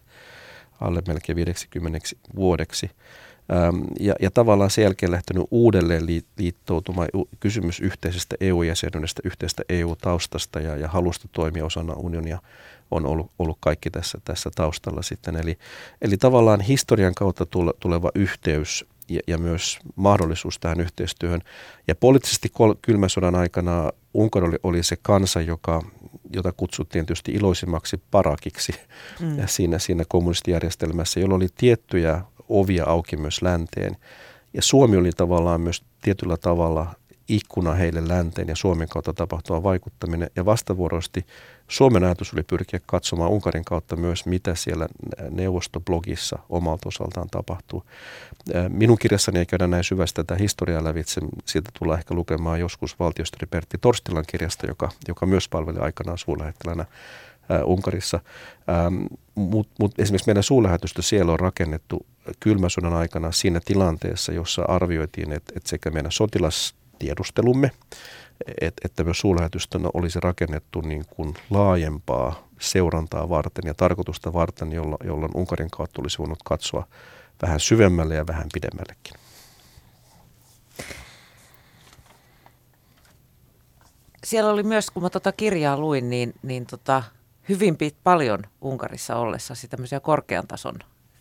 alle melkein 50 vuodeksi. Ja, ja tavallaan sen jälkeen lähtenyt uudelleen liittoutumaan kysymys yhteisestä EU-jäsenyydestä, yhteisestä EU-taustasta ja, ja halusta toimia osana unionia on ollut, ollut kaikki tässä, tässä taustalla sitten. Eli, eli tavallaan historian kautta tuleva yhteys ja, ja myös mahdollisuus tähän yhteistyöhön. Ja poliittisesti kol, kylmän sodan aikana Unkari oli, oli se kansa, joka, jota kutsuttiin tietysti iloisimmaksi parakiksi mm. ja siinä, siinä kommunistijärjestelmässä, jolla oli tiettyjä ovia auki myös länteen. Ja Suomi oli tavallaan myös tietyllä tavalla ikkuna heille länteen ja Suomen kautta tapahtuva vaikuttaminen. Ja vastavuoroisesti Suomen ajatus oli pyrkiä katsomaan Unkarin kautta myös, mitä siellä neuvostoblogissa omalta osaltaan tapahtuu. Minun kirjassani ei käydä näin syvästi tätä historiaa lävitse. Siitä tullaan ehkä lukemaan joskus valtiosteri Pertti Torstilan kirjasta, joka, joka myös palveli aikanaan suurlähettilänä Unkarissa. Mutta mut esimerkiksi meidän suurlähetystö siellä on rakennettu kylmäsodan aikana siinä tilanteessa, jossa arvioitiin, että et sekä meidän sotilastiedustelumme, et, että myös suurlähetystönä olisi rakennettu niin kuin laajempaa seurantaa varten ja tarkoitusta varten, jolla, jolloin Unkarin kautta olisi voinut katsoa vähän syvemmälle ja vähän pidemmällekin. Siellä oli myös, kun mä tota kirjaa luin, niin, niin tota, hyvin pit, paljon Unkarissa ollessa tämmöisiä korkean tason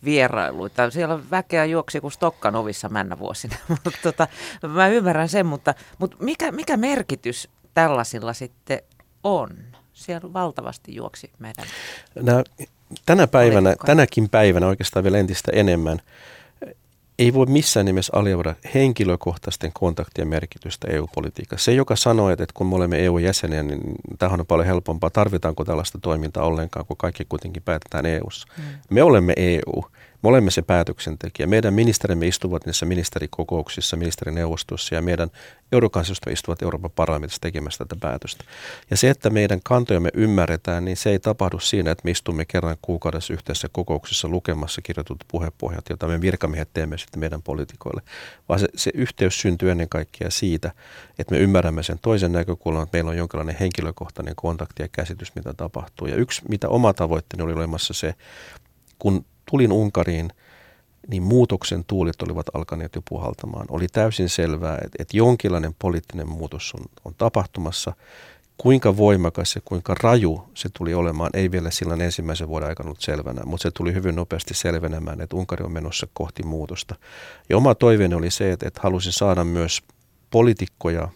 vierailuita. Siellä väkeä juoksi kuin Stokkan ovissa männä vuosina. mutta tota, mä ymmärrän sen, mutta, mutta mikä, mikä merkitys tällaisilla sitten on? Siellä valtavasti juoksi meidän. Nämä, tänä päivänä, tänäkin päivänä oikeastaan vielä entistä enemmän ei voi missään nimessä aliarvioida henkilökohtaisten kontaktien merkitystä EU-politiikassa. Se, joka sanoo, että kun me olemme EU-jäseniä, niin tähän on paljon helpompaa. Tarvitaanko tällaista toimintaa ollenkaan, kun kaikki kuitenkin päätetään EU-ssa. Mm. Me olemme EU. Me olemme se päätöksentekijä. Meidän ministerimme istuvat niissä ministerikokouksissa, ministerineuvostossa ja meidän eurokansiosta istuvat Euroopan parlamentissa tekemässä tätä päätöstä. Ja se, että meidän kantojamme ymmärretään, niin se ei tapahdu siinä, että me istumme kerran kuukaudessa yhteisessä kokouksessa lukemassa kirjoitut puhepohjat, joita me virkamiehet teemme sitten meidän poliitikoille. Vaan se, se yhteys syntyy ennen kaikkea siitä, että me ymmärrämme sen toisen näkökulman, että meillä on jonkinlainen henkilökohtainen kontakti ja käsitys, mitä tapahtuu. Ja yksi, mitä oma tavoitteeni oli olemassa se, kun tulin Unkariin, niin muutoksen tuulit olivat alkaneet jo puhaltamaan. Oli täysin selvää, että, että jonkinlainen poliittinen muutos on, on tapahtumassa. Kuinka voimakas ja kuinka raju se tuli olemaan, ei vielä silloin ensimmäisen vuoden aikana ollut selvänä, mutta se tuli hyvin nopeasti selvenemään, että Unkari on menossa kohti muutosta. Ja oma toiveeni oli se, että, että halusin saada myös poliitikkoja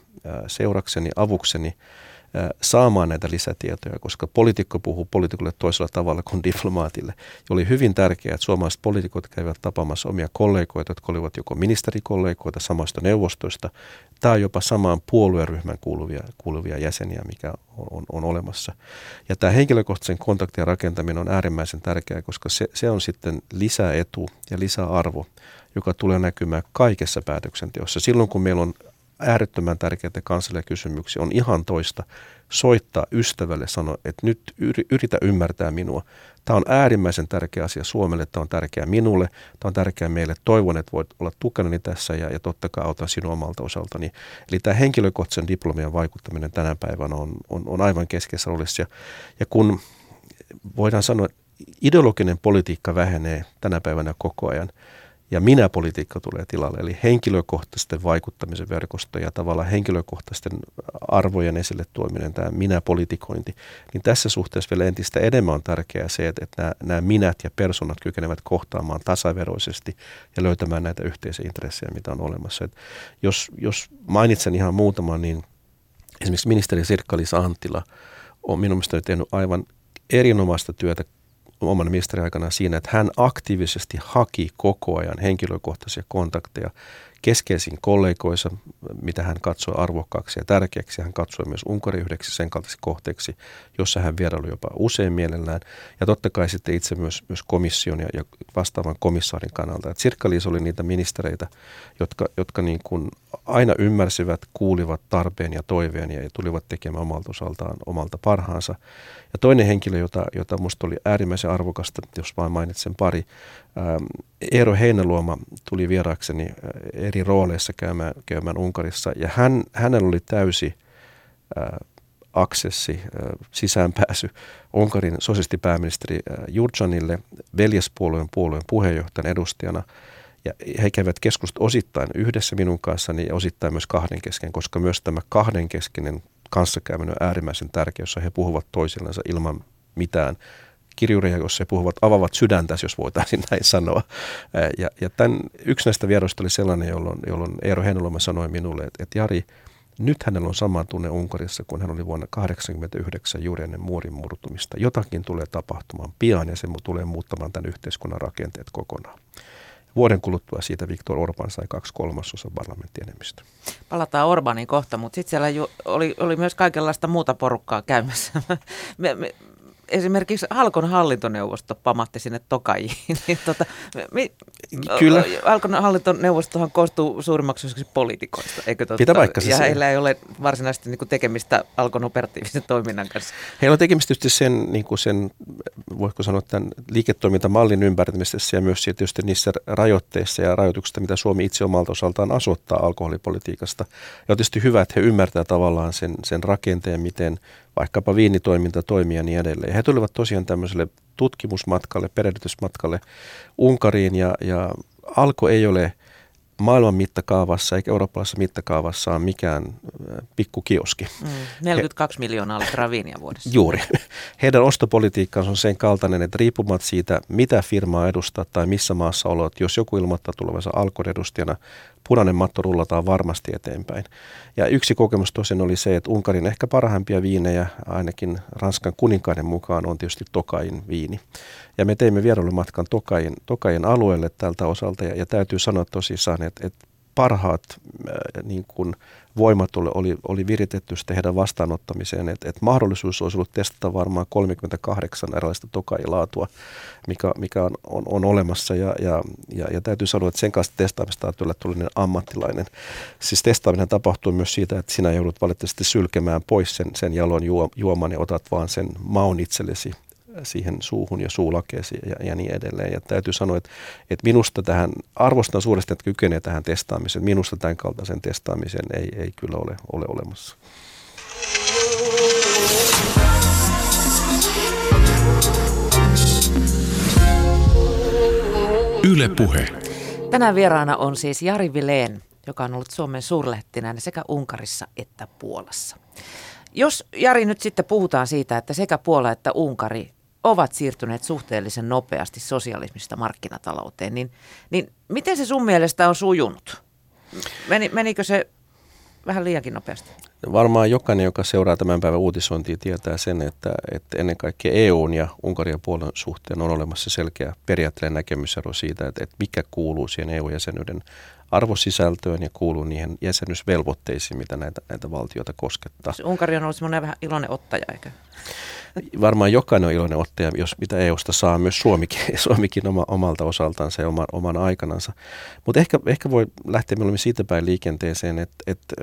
seurakseni, avukseni saamaan näitä lisätietoja, koska poliitikko puhuu poliitikolle toisella tavalla kuin diplomaatille. Ja oli hyvin tärkeää, että suomalaiset poliitikot kävivät tapaamassa omia kollegoita, jotka olivat joko ministerikollegoita samasta neuvostoista tai jopa samaan puolueryhmän kuuluvia, kuuluvia jäseniä, mikä on, on, olemassa. Ja tämä henkilökohtaisen kontaktien rakentaminen on äärimmäisen tärkeää, koska se, se on sitten lisäetu ja lisäarvo, joka tulee näkymään kaikessa päätöksenteossa. Silloin kun meillä on äärettömän tärkeitä kansallisia kysymyksiä. On ihan toista soittaa ystävälle, sanoa, että nyt yritä ymmärtää minua. Tämä on äärimmäisen tärkeä asia Suomelle, tämä on tärkeä minulle, tämä on tärkeä meille. Toivon, että voit olla tukenani tässä ja, ja totta kai autan sinua omalta osaltani. Eli tämä henkilökohtaisen diplomian vaikuttaminen tänä päivänä on, on, on aivan keskeisessä roolissa. Ja, ja kun voidaan sanoa, ideologinen politiikka vähenee tänä päivänä koko ajan – ja minä-politiikka tulee tilalle, eli henkilökohtaisten vaikuttamisen verkosto ja tavallaan henkilökohtaisten arvojen esille tuominen, tämä minä-politikointi, niin tässä suhteessa vielä entistä enemmän on tärkeää se, että, että nämä, nämä minät ja personat kykenevät kohtaamaan tasaveroisesti ja löytämään näitä yhteisiä intressejä, mitä on olemassa. Et jos, jos mainitsen ihan muutaman, niin esimerkiksi ministeri Sirkka-Liisa Anttila on minun mielestäni tehnyt aivan erinomaista työtä oman ministeriaikana siinä, että hän aktiivisesti haki koko ajan henkilökohtaisia kontakteja keskeisiin kollegoissa, mitä hän katsoi arvokkaaksi ja tärkeäksi. Hän katsoi myös Unkari yhdeksi sen kaltaiseksi kohteeksi, jossa hän vieraili jopa usein mielellään. Ja totta kai sitten itse myös, myös komission ja, ja vastaavan komissaarin kannalta. Sirkka oli niitä ministereitä, jotka, jotka niin kuin aina ymmärsivät, kuulivat tarpeen ja toiveen ja, ja tulivat tekemään omalta osaltaan omalta parhaansa. Ja toinen henkilö, jota, jota minusta oli äärimmäisen arvokasta, jos vain mainitsen pari, Ähm, Eero Heinäluoma tuli vieraakseni äh, eri rooleissa käymään, käymään Unkarissa ja hän, hänellä oli täysi äh, aksessi, äh, sisäänpääsy Unkarin sosialistipääministeri äh, Jurjanille veljespuolueen puolueen puheenjohtajan edustajana. Ja he kävivät keskustelut osittain yhdessä minun kanssani ja osittain myös kahden kesken, koska myös tämä kahdenkeskinen kanssakäyminen on äärimmäisen tärkeä, jossa he puhuvat toisillensa ilman mitään kirjureja, jossa he puhuvat, avavat sydäntä, jos voitaisiin näin sanoa. Ja, ja tämän, yksi näistä vieroista oli sellainen, jolloin, jolloin Eero Heinoloma sanoi minulle, että, että Jari, nyt hänellä on sama tunne Unkarissa, kun hän oli vuonna 1989 juuri ennen muurin murtumista. Jotakin tulee tapahtumaan pian ja se tulee muuttamaan tämän yhteiskunnan rakenteet kokonaan. Vuoden kuluttua siitä Viktor Orban sai kaksi kolmasosa parlamenttienemmistöä. Palataan Orbanin kohta, mutta sitten siellä ju, oli, oli myös kaikenlaista muuta porukkaa käymässä. me, me, esimerkiksi Halkon hallintoneuvosto pamatti sinne Tokajiin. niin tota, mi, Kyllä. Halkon hallintoneuvostohan koostuu suurimmaksi osaksi poliitikoista, eikö totta? Pitää vaikka Ja se heillä ei ole varsinaisesti niin kuin tekemistä Alkon operatiivisen toiminnan kanssa. Heillä on tekemistä tietysti sen, niin kuin sen voiko sanoa, tämän liiketoimintamallin ympärtämisessä ja myös tietysti niissä rajoitteissa ja rajoituksista, mitä Suomi itse omalta osaltaan asoittaa alkoholipolitiikasta. Ja on tietysti hyvä, että he ymmärtävät tavallaan sen, sen rakenteen, miten vaikkapa viinitoiminta toimii ja niin edelleen. He tulivat tosiaan tämmöiselle tutkimusmatkalle, perehdytysmatkalle Unkariin ja, ja Alko ei ole maailman mittakaavassa eikä eurooppalaisessa mittakaavassa on mikään pikkukioski. Mm, 42 He, miljoonaa litraa viiniä vuodessa. Juuri. Heidän ostopolitiikkansa on sen kaltainen, että riippumatta siitä, mitä firmaa edustaa tai missä maassa olot, jos joku ilmoittaa tulevansa alkon edustajana, punainen matto rullataan varmasti eteenpäin. Ja yksi kokemus tosiaan oli se, että Unkarin ehkä parhaimpia viinejä, ainakin Ranskan kuninkaiden mukaan, on tietysti Tokain viini. Ja me teimme vierailumatkan Tokain, Tokain alueelle tältä osalta, ja, ja täytyy sanoa tosissaan, että, että parhaat äh, niin kuin voimat oli, oli, oli viritetty sitten heidän vastaanottamiseen, että et mahdollisuus olisi ollut testata varmaan 38 erilaista tokailaatua, mikä, mikä on, on, on olemassa. Ja, ja, ja, ja täytyy sanoa, että sen kanssa testaamista on tulla tullinen ammattilainen. Siis testaaminen tapahtuu myös siitä, että sinä joudut valitettavasti sylkemään pois sen, sen jalon juoman ja otat vaan sen maun itsellesi siihen suuhun ja suulakeesi ja, ja niin edelleen. Ja täytyy sanoa, että, että minusta tähän, arvostan suuresti, että kykenee tähän testaamiseen. Minusta tämän kaltaisen testaamisen ei, ei kyllä ole, ole olemassa. Yle Puhe. Tänään vieraana on siis Jari Vileen, joka on ollut Suomen suurlähettinään sekä Unkarissa että Puolassa. Jos Jari nyt sitten puhutaan siitä, että sekä Puola että Unkari ovat siirtyneet suhteellisen nopeasti sosialismista markkinatalouteen, niin, niin miten se sun mielestä on sujunut? Meni, menikö se vähän liiankin nopeasti? varmaan jokainen, joka seuraa tämän päivän uutisointia, tietää sen, että, että ennen kaikkea EUn ja Unkarin ja Puolan suhteen on olemassa selkeä periaatteellinen näkemysero siitä, että, että mikä kuuluu siihen EU-jäsenyyden arvosisältöön ja kuuluu niihin jäsenyysvelvoitteisiin, mitä näitä, näitä valtioita koskettaa. Unkari on ollut semmoinen vähän iloinen ottaja, eikö? Varmaan jokainen on iloinen ottaja, jos mitä EUsta saa, myös Suomikin, Suomikin oma, omalta osaltaan se oman, oman aikanansa. Mutta ehkä, ehkä voi lähteä mieluummin siitä päin liikenteeseen, että, että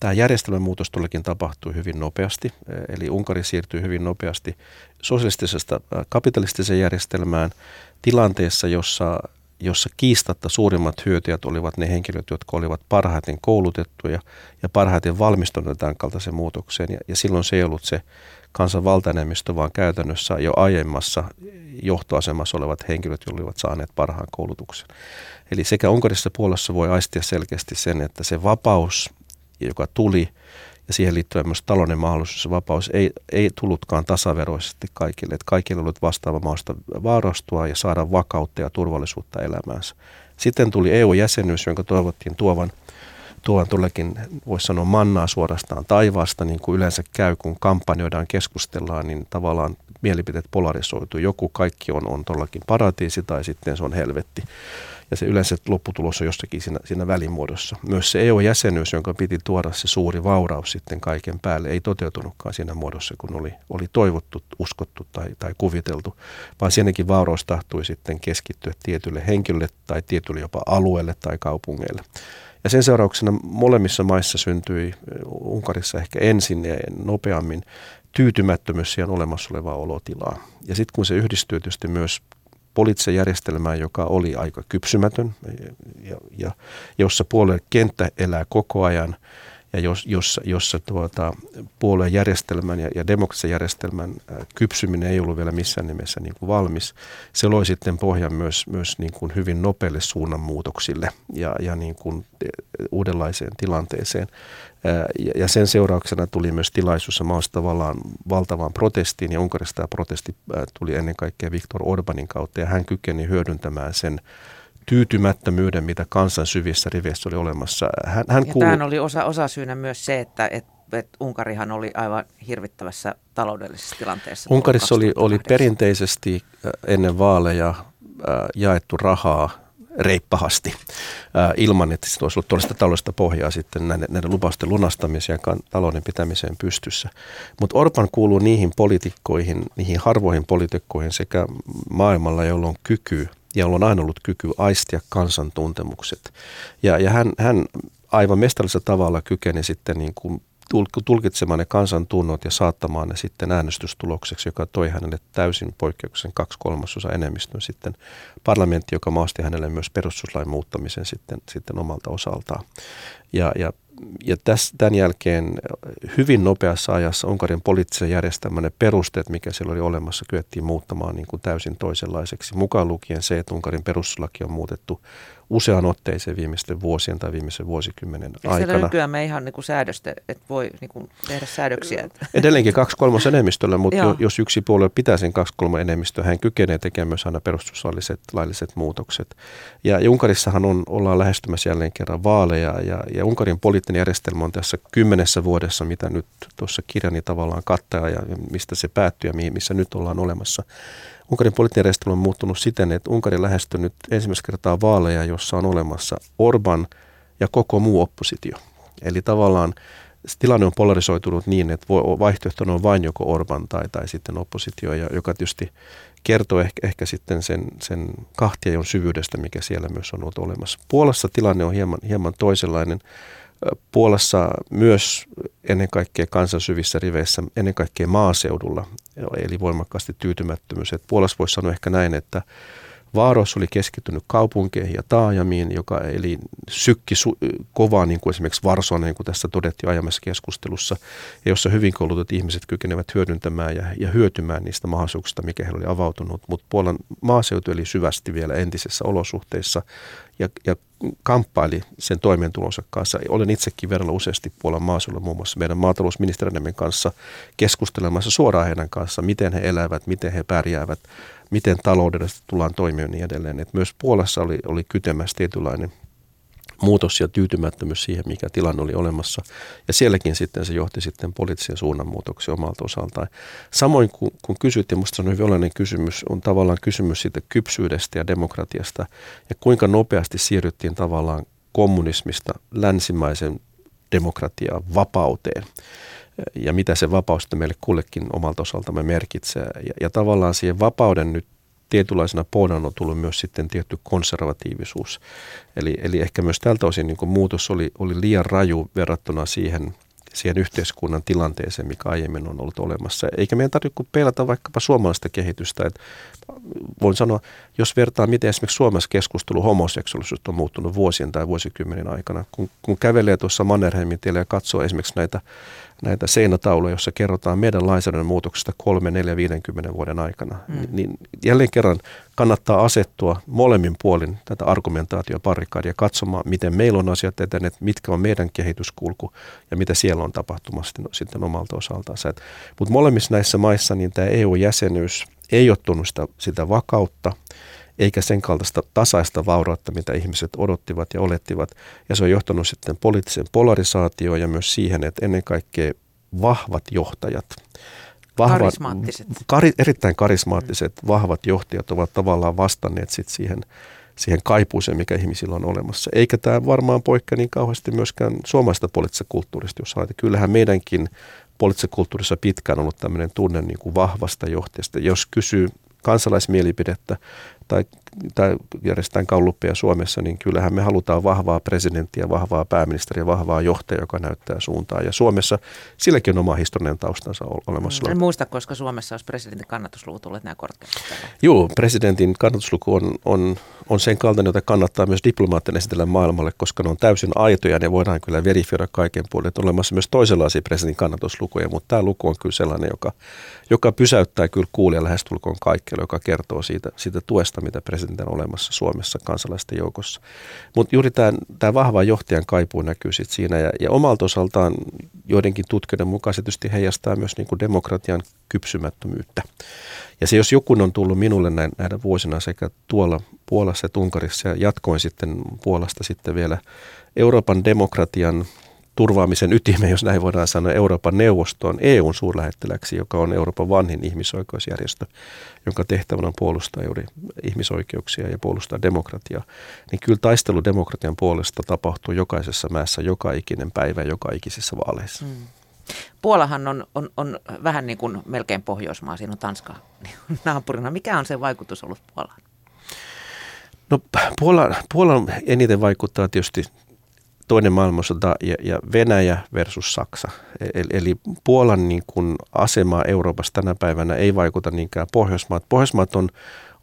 Tämä järjestelmän muutos todellakin tapahtui hyvin nopeasti, eli Unkari siirtyi hyvin nopeasti sosialistisesta kapitalistiseen järjestelmään tilanteessa, jossa, jossa kiistatta suurimmat hyötyjät olivat ne henkilöt, jotka olivat parhaiten koulutettuja ja parhaiten valmistuneet tämän kaltaiseen muutokseen. Ja, ja silloin se ei ollut se kansan vaan käytännössä jo aiemmassa johtoasemassa olevat henkilöt, jotka olivat saaneet parhaan koulutuksen. Eli sekä Unkarissa puolessa voi aistia selkeästi sen, että se vapaus joka tuli, ja siihen liittyvä myös talouden mahdollisuus ja vapaus ei, ei tullutkaan tasaveroisesti kaikille. Että kaikille oli vastaava maasta vaarastua ja saada vakautta ja turvallisuutta elämäänsä. Sitten tuli EU-jäsenyys, jonka toivottiin tuovan, tuovan tuollakin, voisi sanoa mannaa suorastaan taivaasta, niin kuin yleensä käy, kun kampanjoidaan, keskustellaan, niin tavallaan mielipiteet polarisoituu. Joku kaikki on, on tuollakin paratiisi tai sitten se on helvetti ja se yleensä lopputulos on jossakin siinä, siinä välimuodossa. Myös se EU-jäsenyys, jonka piti tuoda se suuri vauraus sitten kaiken päälle, ei toteutunutkaan siinä muodossa, kun oli, oli toivottu, uskottu tai, tai kuviteltu, vaan siinäkin vauraus tahtui sitten keskittyä tietylle henkilölle tai tietylle jopa alueelle tai kaupungeille. Ja sen seurauksena molemmissa maissa syntyi, Unkarissa ehkä ensin ja nopeammin, tyytymättömyys siihen olemassa olevaa olotilaa. Ja sitten kun se yhdistyy tietysti myös poliittiseen järjestelmään, joka oli aika kypsymätön ja, ja jossa puolueen kenttä elää koko ajan ja jos, jossa, jossa tuota, puolueen järjestelmän ja, ja demokraattisen järjestelmän kypsyminen ei ollut vielä missään nimessä niin kuin valmis. Se loi sitten pohjan myös, myös niin kuin hyvin nopeille suunnanmuutoksille ja, ja niin kuin e, uudenlaiseen tilanteeseen. Ja sen seurauksena tuli myös tilaisuus maassa tavallaan valtavaan protestiin, ja Unkarissa tämä protesti tuli ennen kaikkea Viktor Orbanin kautta, ja hän kykeni hyödyntämään sen tyytymättömyyden, mitä kansan syvissä riveissä oli olemassa. Hän, hän ja kuulu... Tähän oli osa, osa syynä myös se, että, että että Unkarihan oli aivan hirvittävässä taloudellisessa tilanteessa. Unkarissa oli, oli perinteisesti ennen vaaleja jaettu rahaa reippahasti ää, ilman, että se olisi ollut todellista taloudellista pohjaa sitten näiden, näiden lupausten lunastamiseen ja talouden pitämiseen pystyssä. Mutta Orban kuuluu niihin poliitikkoihin, niihin harvoihin poliitikkoihin sekä maailmalla, jolla on kyky jolla on aina ollut kyky aistia kansantuntemukset. Ja, ja hän, hän aivan mestallisella tavalla kykeni sitten niin kuin tulkitsemaan ne kansan tunnot ja saattamaan ne sitten äänestystulokseksi, joka toi hänelle täysin poikkeuksen kaksi kolmasosa enemmistön sitten parlamentti, joka maasti hänelle myös perustuslain muuttamisen sitten, sitten omalta osaltaan. Ja, ja ja täs, tämän jälkeen hyvin nopeassa ajassa Unkarin poliittisen järjestelmän perusteet, mikä siellä oli olemassa, kyettiin muuttamaan niin kuin täysin toisenlaiseksi. Mukaan lukien se, että Unkarin perustuslaki on muutettu usean otteeseen viimeisten vuosien tai viimeisen vuosikymmenen Eikö aikana. nykyään me ihan niin kuin säädöstä, että voi niin kuin tehdä säädöksiä? Edelleenkin kaksi kolmas enemmistöllä, mutta jo, jos yksi puolue pitää sen kaksi kolmas enemmistöä, hän kykenee tekemään myös aina perustuslailliset lailliset muutokset. Ja, ja Unkarissahan on, ollaan lähestymässä jälleen kerran vaaleja ja, ja Unkarin poliittinen järjestelmä on tässä kymmenessä vuodessa, mitä nyt tuossa kirjani tavallaan kattaa ja mistä se päättyy ja missä nyt ollaan olemassa Unkarin poliittinen järjestelmä on muuttunut siten, että Unkari lähestyy nyt ensimmäistä kertaa vaaleja, jossa on olemassa Orban ja koko muu oppositio. Eli tavallaan tilanne on polarisoitunut niin, että vaihtoehtona on vain joko Orban tai, tai sitten oppositio, ja joka tietysti kertoo ehkä, ehkä sitten sen, sen kahtiajon syvyydestä, mikä siellä myös on ollut olemassa. Puolassa tilanne on hieman, hieman toisenlainen. Puolassa myös ennen kaikkea kansan syvissä riveissä, ennen kaikkea maaseudulla, eli voimakkaasti tyytymättömyys. Et Puolassa voisi sanoa ehkä näin, että Vaaros oli keskittynyt kaupunkeihin ja taajamiin, joka eli sykki su- kovaa, niin kuin esimerkiksi Varsona, niin kuin tässä todettiin aiemmassa keskustelussa, ja jossa hyvin koulutut ihmiset kykenevät hyödyntämään ja, ja hyötymään niistä mahdollisuuksista, mikä heillä oli avautunut. Mutta Puolan maaseutu eli syvästi vielä entisessä olosuhteissa ja, ja kamppaili sen toimeentulonsa kanssa. Olen itsekin verralla useasti Puolan maaseudulla muun muassa meidän maatalousministeriömme kanssa keskustelemassa suoraan heidän kanssa, miten he elävät, miten he pärjäävät, miten taloudellisesti tullaan toimimaan niin edelleen. Et myös Puolassa oli, oli kytemässä tietynlainen muutos ja tyytymättömyys siihen, mikä tilanne oli olemassa. Ja sielläkin sitten se johti sitten poliittisen suunnanmuutoksen omalta osaltaan. Samoin kun kysyt, ja minusta se on hyvin olennainen kysymys, on tavallaan kysymys siitä kypsyydestä ja demokratiasta, ja kuinka nopeasti siirryttiin tavallaan kommunismista länsimaisen demokratiaan, vapauteen ja mitä se vapaus meille kullekin omalta osaltamme merkitsee. Ja, ja tavallaan siihen vapauden nyt tietynlaisena pohjana on tullut myös sitten tietty konservatiivisuus. Eli, eli ehkä myös tältä osin niin muutos oli, oli liian raju verrattuna siihen, siihen yhteiskunnan tilanteeseen, mikä aiemmin on ollut olemassa. Eikä meidän tarvitse kuin peilata vaikkapa suomalaista kehitystä. Että voin sanoa, jos vertaa, miten esimerkiksi Suomessa keskustelu homoseksuaalisuudesta on muuttunut vuosien tai vuosikymmenen aikana. Kun, kun kävelee tuossa Mannerheimin tielle ja katsoo esimerkiksi näitä näitä seinätauluja, joissa kerrotaan meidän lainsäädännön muutoksesta 3, 4, 50 vuoden aikana. Mm. Niin jälleen kerran kannattaa asettua molemmin puolin tätä argumentaatioparikadia katsomaan, miten meillä on asiat edenneet, mitkä on meidän kehityskulku ja mitä siellä on tapahtumassa sitten, sitten omalta osaltaan. Mutta molemmissa näissä maissa niin tämä EU-jäsenyys ei ottanut sitä, sitä vakautta, eikä sen kaltaista tasaista vaurautta, mitä ihmiset odottivat ja olettivat. Ja se on johtanut sitten poliittisen polarisaatioon ja myös siihen, että ennen kaikkea vahvat johtajat, vahvat, karismaattiset. Kari, erittäin karismaattiset, mm. vahvat johtajat ovat tavallaan vastanneet sit siihen, siihen kaipuuseen, mikä ihmisillä on olemassa. Eikä tämä varmaan poikkea niin kauheasti myöskään suomalaisesta poliittisesta kulttuurista, jos ajatellaan. Kyllähän meidänkin poliittisessa kulttuurissa pitkään ollut tämmöinen tunne niin kuin vahvasta johtajasta. Jos kysyy kansalaismielipidettä tai, tai järjestetään kalluppeja Suomessa, niin kyllähän me halutaan vahvaa presidenttiä, vahvaa pääministeriä, vahvaa johtajaa, joka näyttää suuntaa. Ja Suomessa silläkin on oma historiallinen taustansa olemassa. En muista, koska Suomessa olisi presidentin kannatusluvut olleet nämä korkeat. Joo, presidentin kannatusluku on, on, on sen kaltainen, jota kannattaa myös diplomaattinen esitellä maailmalle, koska ne on täysin aitoja ja ne voidaan kyllä verifioida kaiken puolin. On olemassa myös toisenlaisia presidentin kannatuslukuja, mutta tämä luku on kyllä sellainen, joka, joka pysäyttää kyllä kuulia lähestulkoon kaikkialla, joka kertoo siitä, siitä tuesta, mitä presidentin on olemassa Suomessa kansalaisten joukossa. Mutta juuri tämä vahva johtajan kaipuu näkyy sit siinä ja, ja omalta osaltaan joidenkin tutkijoiden mukaan se tietysti heijastaa myös niin kuin demokratian kypsymättömyyttä. Ja se jos joku on tullut minulle näin, näinä vuosina sekä tuolla Puolassa että Unkarissa ja jatkoin sitten Puolasta sitten vielä Euroopan demokratian turvaamisen ytimen, jos näin voidaan sanoa, Euroopan neuvostoon EUn suurlähettiläksi, joka on Euroopan vanhin ihmisoikeusjärjestö, jonka tehtävänä on puolustaa juuri ihmisoikeuksia ja puolustaa demokratiaa. Niin kyllä taistelu demokratian puolesta tapahtuu jokaisessa mäessä, joka ikinen päivä, joka ikisissä vaaleissa. Mm. Puolahan on, on, on vähän niin kuin melkein Pohjoismaa, siinä on Tanska naapurina. Mikä on se vaikutus ollut Puolaan? No Puola, Puolan eniten vaikuttaa tietysti toinen maailmansota ja, ja Venäjä versus Saksa. Eli, eli Puolan niin kuin asema Euroopassa tänä päivänä ei vaikuta niinkään Pohjoismaat. Pohjoismaat on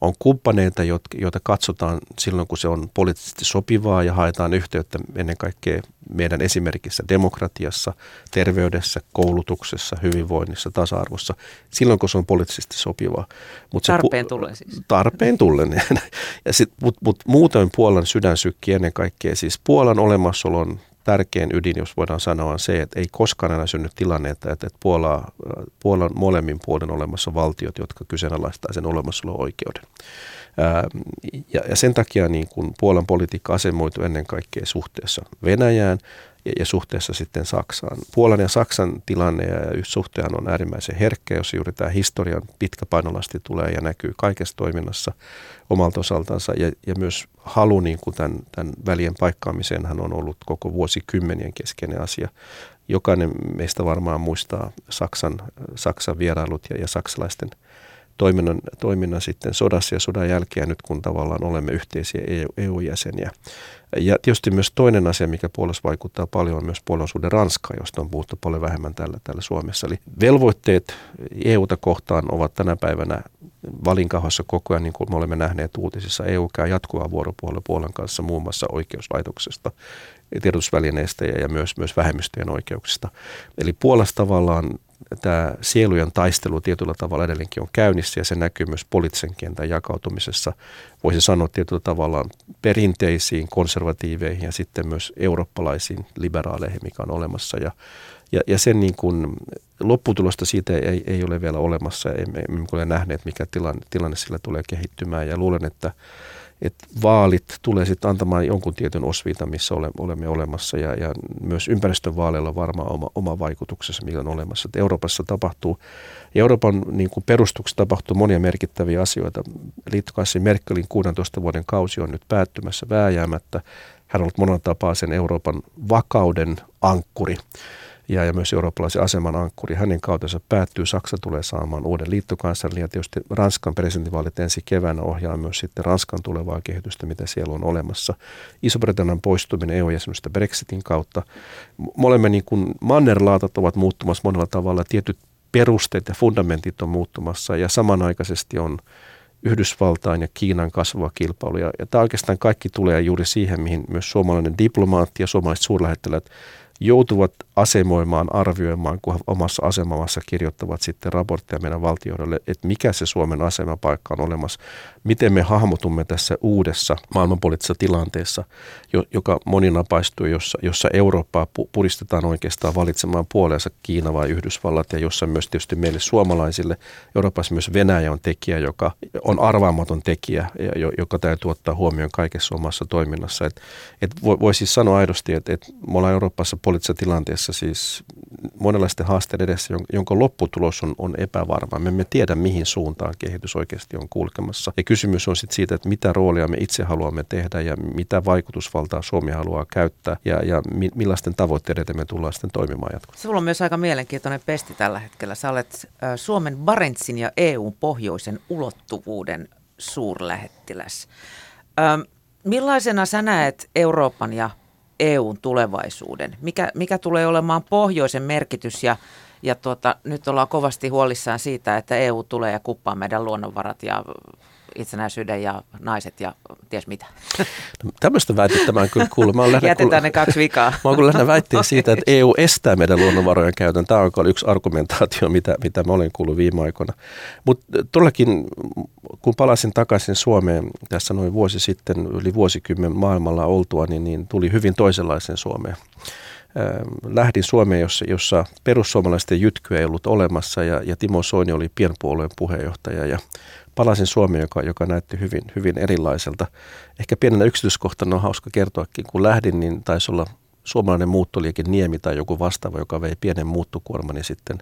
on kumppaneita, joita katsotaan silloin, kun se on poliittisesti sopivaa ja haetaan yhteyttä ennen kaikkea meidän esimerkissä demokratiassa, terveydessä, koulutuksessa, hyvinvoinnissa, tasa-arvossa, silloin kun se on poliittisesti sopivaa. Mut tarpeen pu- tullen siis. Tarpeen tullen. Mutta mut muuten Puolan sydän sykkii ennen kaikkea siis Puolan olemassaolon tärkein ydin, jos voidaan sanoa, on se, että ei koskaan enää synny tilanne, että, että Puola, Puolan molemmin puolen olemassa valtiot, jotka kyseenalaistaa sen olemassaolo-oikeuden. Ja, ja sen takia niin kun Puolan politiikka asemoitu ennen kaikkea suhteessa Venäjään ja, suhteessa sitten Saksaan. Puolan ja Saksan tilanne ja suhtehan on äärimmäisen herkkä, jos juuri tämä historian pitkä painolasti tulee ja näkyy kaikessa toiminnassa omalta osaltansa. Ja, ja myös halu niin kuin tämän, tämän välien paikkaamiseen hän on ollut koko vuosikymmenien keskeinen asia. Jokainen meistä varmaan muistaa Saksan, Saksan vierailut ja, ja saksalaisten – toiminnan, toiminnan sitten sodassa ja sodan jälkeen nyt kun tavallaan olemme yhteisiä EU-jäseniä. E ja tietysti myös toinen asia, mikä puolesta vaikuttaa paljon, on myös puolueisuuden Ranska, josta on puhuttu paljon vähemmän täällä, täällä Suomessa. Eli velvoitteet EUta kohtaan ovat tänä päivänä valinkahossa koko ajan, niin kuin me olemme nähneet uutisissa. EU käy jatkuvaa vuoropuolella Puolan kanssa muun muassa oikeuslaitoksesta, tiedotusvälineistä ja myös, myös vähemmistöjen oikeuksista. Eli Puolassa tavallaan tämä sielujen taistelu tietyllä tavalla edelleenkin on käynnissä ja se näkyy myös poliittisen kentän jakautumisessa. Voisi sanoa tietyllä tavalla perinteisiin konservatiiveihin ja sitten myös eurooppalaisiin liberaaleihin, mikä on olemassa. Ja, ja, ja sen niin kuin lopputulosta siitä ei, ei ole vielä olemassa. Emme, emme ole nähneet, mikä tilanne, tilanne sillä tulee kehittymään ja luulen, että että vaalit tulee sitten antamaan jonkun tietyn osviita, missä olemme olemassa ja, ja myös ympäristövaaleilla varmaan oma, oma vaikutuksensa, mikä on olemassa. Että Euroopassa tapahtuu, ja Euroopan niin kuin perustuksessa tapahtuu monia merkittäviä asioita. Liittokanssi Merkelin 16 vuoden kausi on nyt päättymässä vääjäämättä. Hän on ollut monella tapaa sen Euroopan vakauden ankkuri ja, ja myös eurooppalaisen aseman ankkuri. Hänen kautensa päättyy. Saksa tulee saamaan uuden liittokanslerin ja tietysti Ranskan presidentinvaalit ensi keväänä ohjaa myös sitten Ranskan tulevaa kehitystä, mitä siellä on olemassa. Iso-Britannian poistuminen EU-jäsenyydestä Brexitin kautta. Molemme niin kuin mannerlaatat ovat muuttumassa monella tavalla. Tietyt perusteet ja fundamentit on muuttumassa ja samanaikaisesti on Yhdysvaltain ja Kiinan kasvava kilpailu. Ja, ja tämä oikeastaan kaikki tulee juuri siihen, mihin myös suomalainen diplomaatti ja suomalaiset suurlähettiläät joutuvat asemoimaan, arvioimaan, kun omassa asemamassa kirjoittavat sitten raportteja meidän valtioille, että mikä se Suomen asemapaikka on olemassa, miten me hahmotumme tässä uudessa maailmanpoliittisessa tilanteessa, joka moninapaistuu, jossa, jossa Eurooppaa puristetaan oikeastaan valitsemaan puoleensa Kiina vai Yhdysvallat ja jossa myös tietysti meille suomalaisille Euroopassa myös Venäjä on tekijä, joka on arvaamaton tekijä, joka täytyy ottaa huomioon kaikessa omassa toiminnassa. Et, et voi, voi siis sanoa aidosti, että, että me ollaan Euroopassa poliittisessa tilanteessa siis monenlaisten haasteiden edessä, jonka lopputulos on, on epävarma. Me emme tiedä, mihin suuntaan kehitys oikeasti on kulkemassa. Ja kysymys on sitten siitä, että mitä roolia me itse haluamme tehdä ja mitä vaikutusvaltaa Suomi haluaa käyttää ja, ja millaisten tavoitteiden me tullaan sitten toimimaan jatkossa. Sulla on myös aika mielenkiintoinen pesti tällä hetkellä. Sä olet Suomen Barentsin ja EUn pohjoisen ulottuvuuden suurlähettiläs. millaisena sä näet Euroopan ja EUn tulevaisuuden? Mikä, mikä tulee olemaan pohjoisen merkitys ja, ja tuota, nyt ollaan kovasti huolissaan siitä, että EU tulee ja kuppaa meidän luonnonvarat ja itsenäisyyden ja naiset ja ties mitä. No, tämmöistä väitettä mä en kyllä kuullut. Mä Jätetään kuullut, ne kaksi vikaa. Mä oon kyllä lähinnä väitteen siitä, että EU estää meidän luonnonvarojen käytön. Tämä on yksi argumentaatio, mitä, mitä mä olen kuullut viime aikoina. Mutta todellakin, kun palasin takaisin Suomeen tässä noin vuosi sitten, yli vuosikymmen maailmalla oltua, niin, niin tuli hyvin toisenlaisen Suomeen lähdin Suomeen, jossa, jossa perussuomalaisten jytkyä ei ollut olemassa ja, ja Timo Soini oli pienpuolueen puheenjohtaja ja palasin Suomeen, joka, joka näytti hyvin, hyvin erilaiselta. Ehkä pienenä yksityiskohtana on hauska kertoakin, kun lähdin, niin taisi olla suomalainen muuttoliike Niemi tai joku vastaava, joka vei pienen muuttokuorman sitten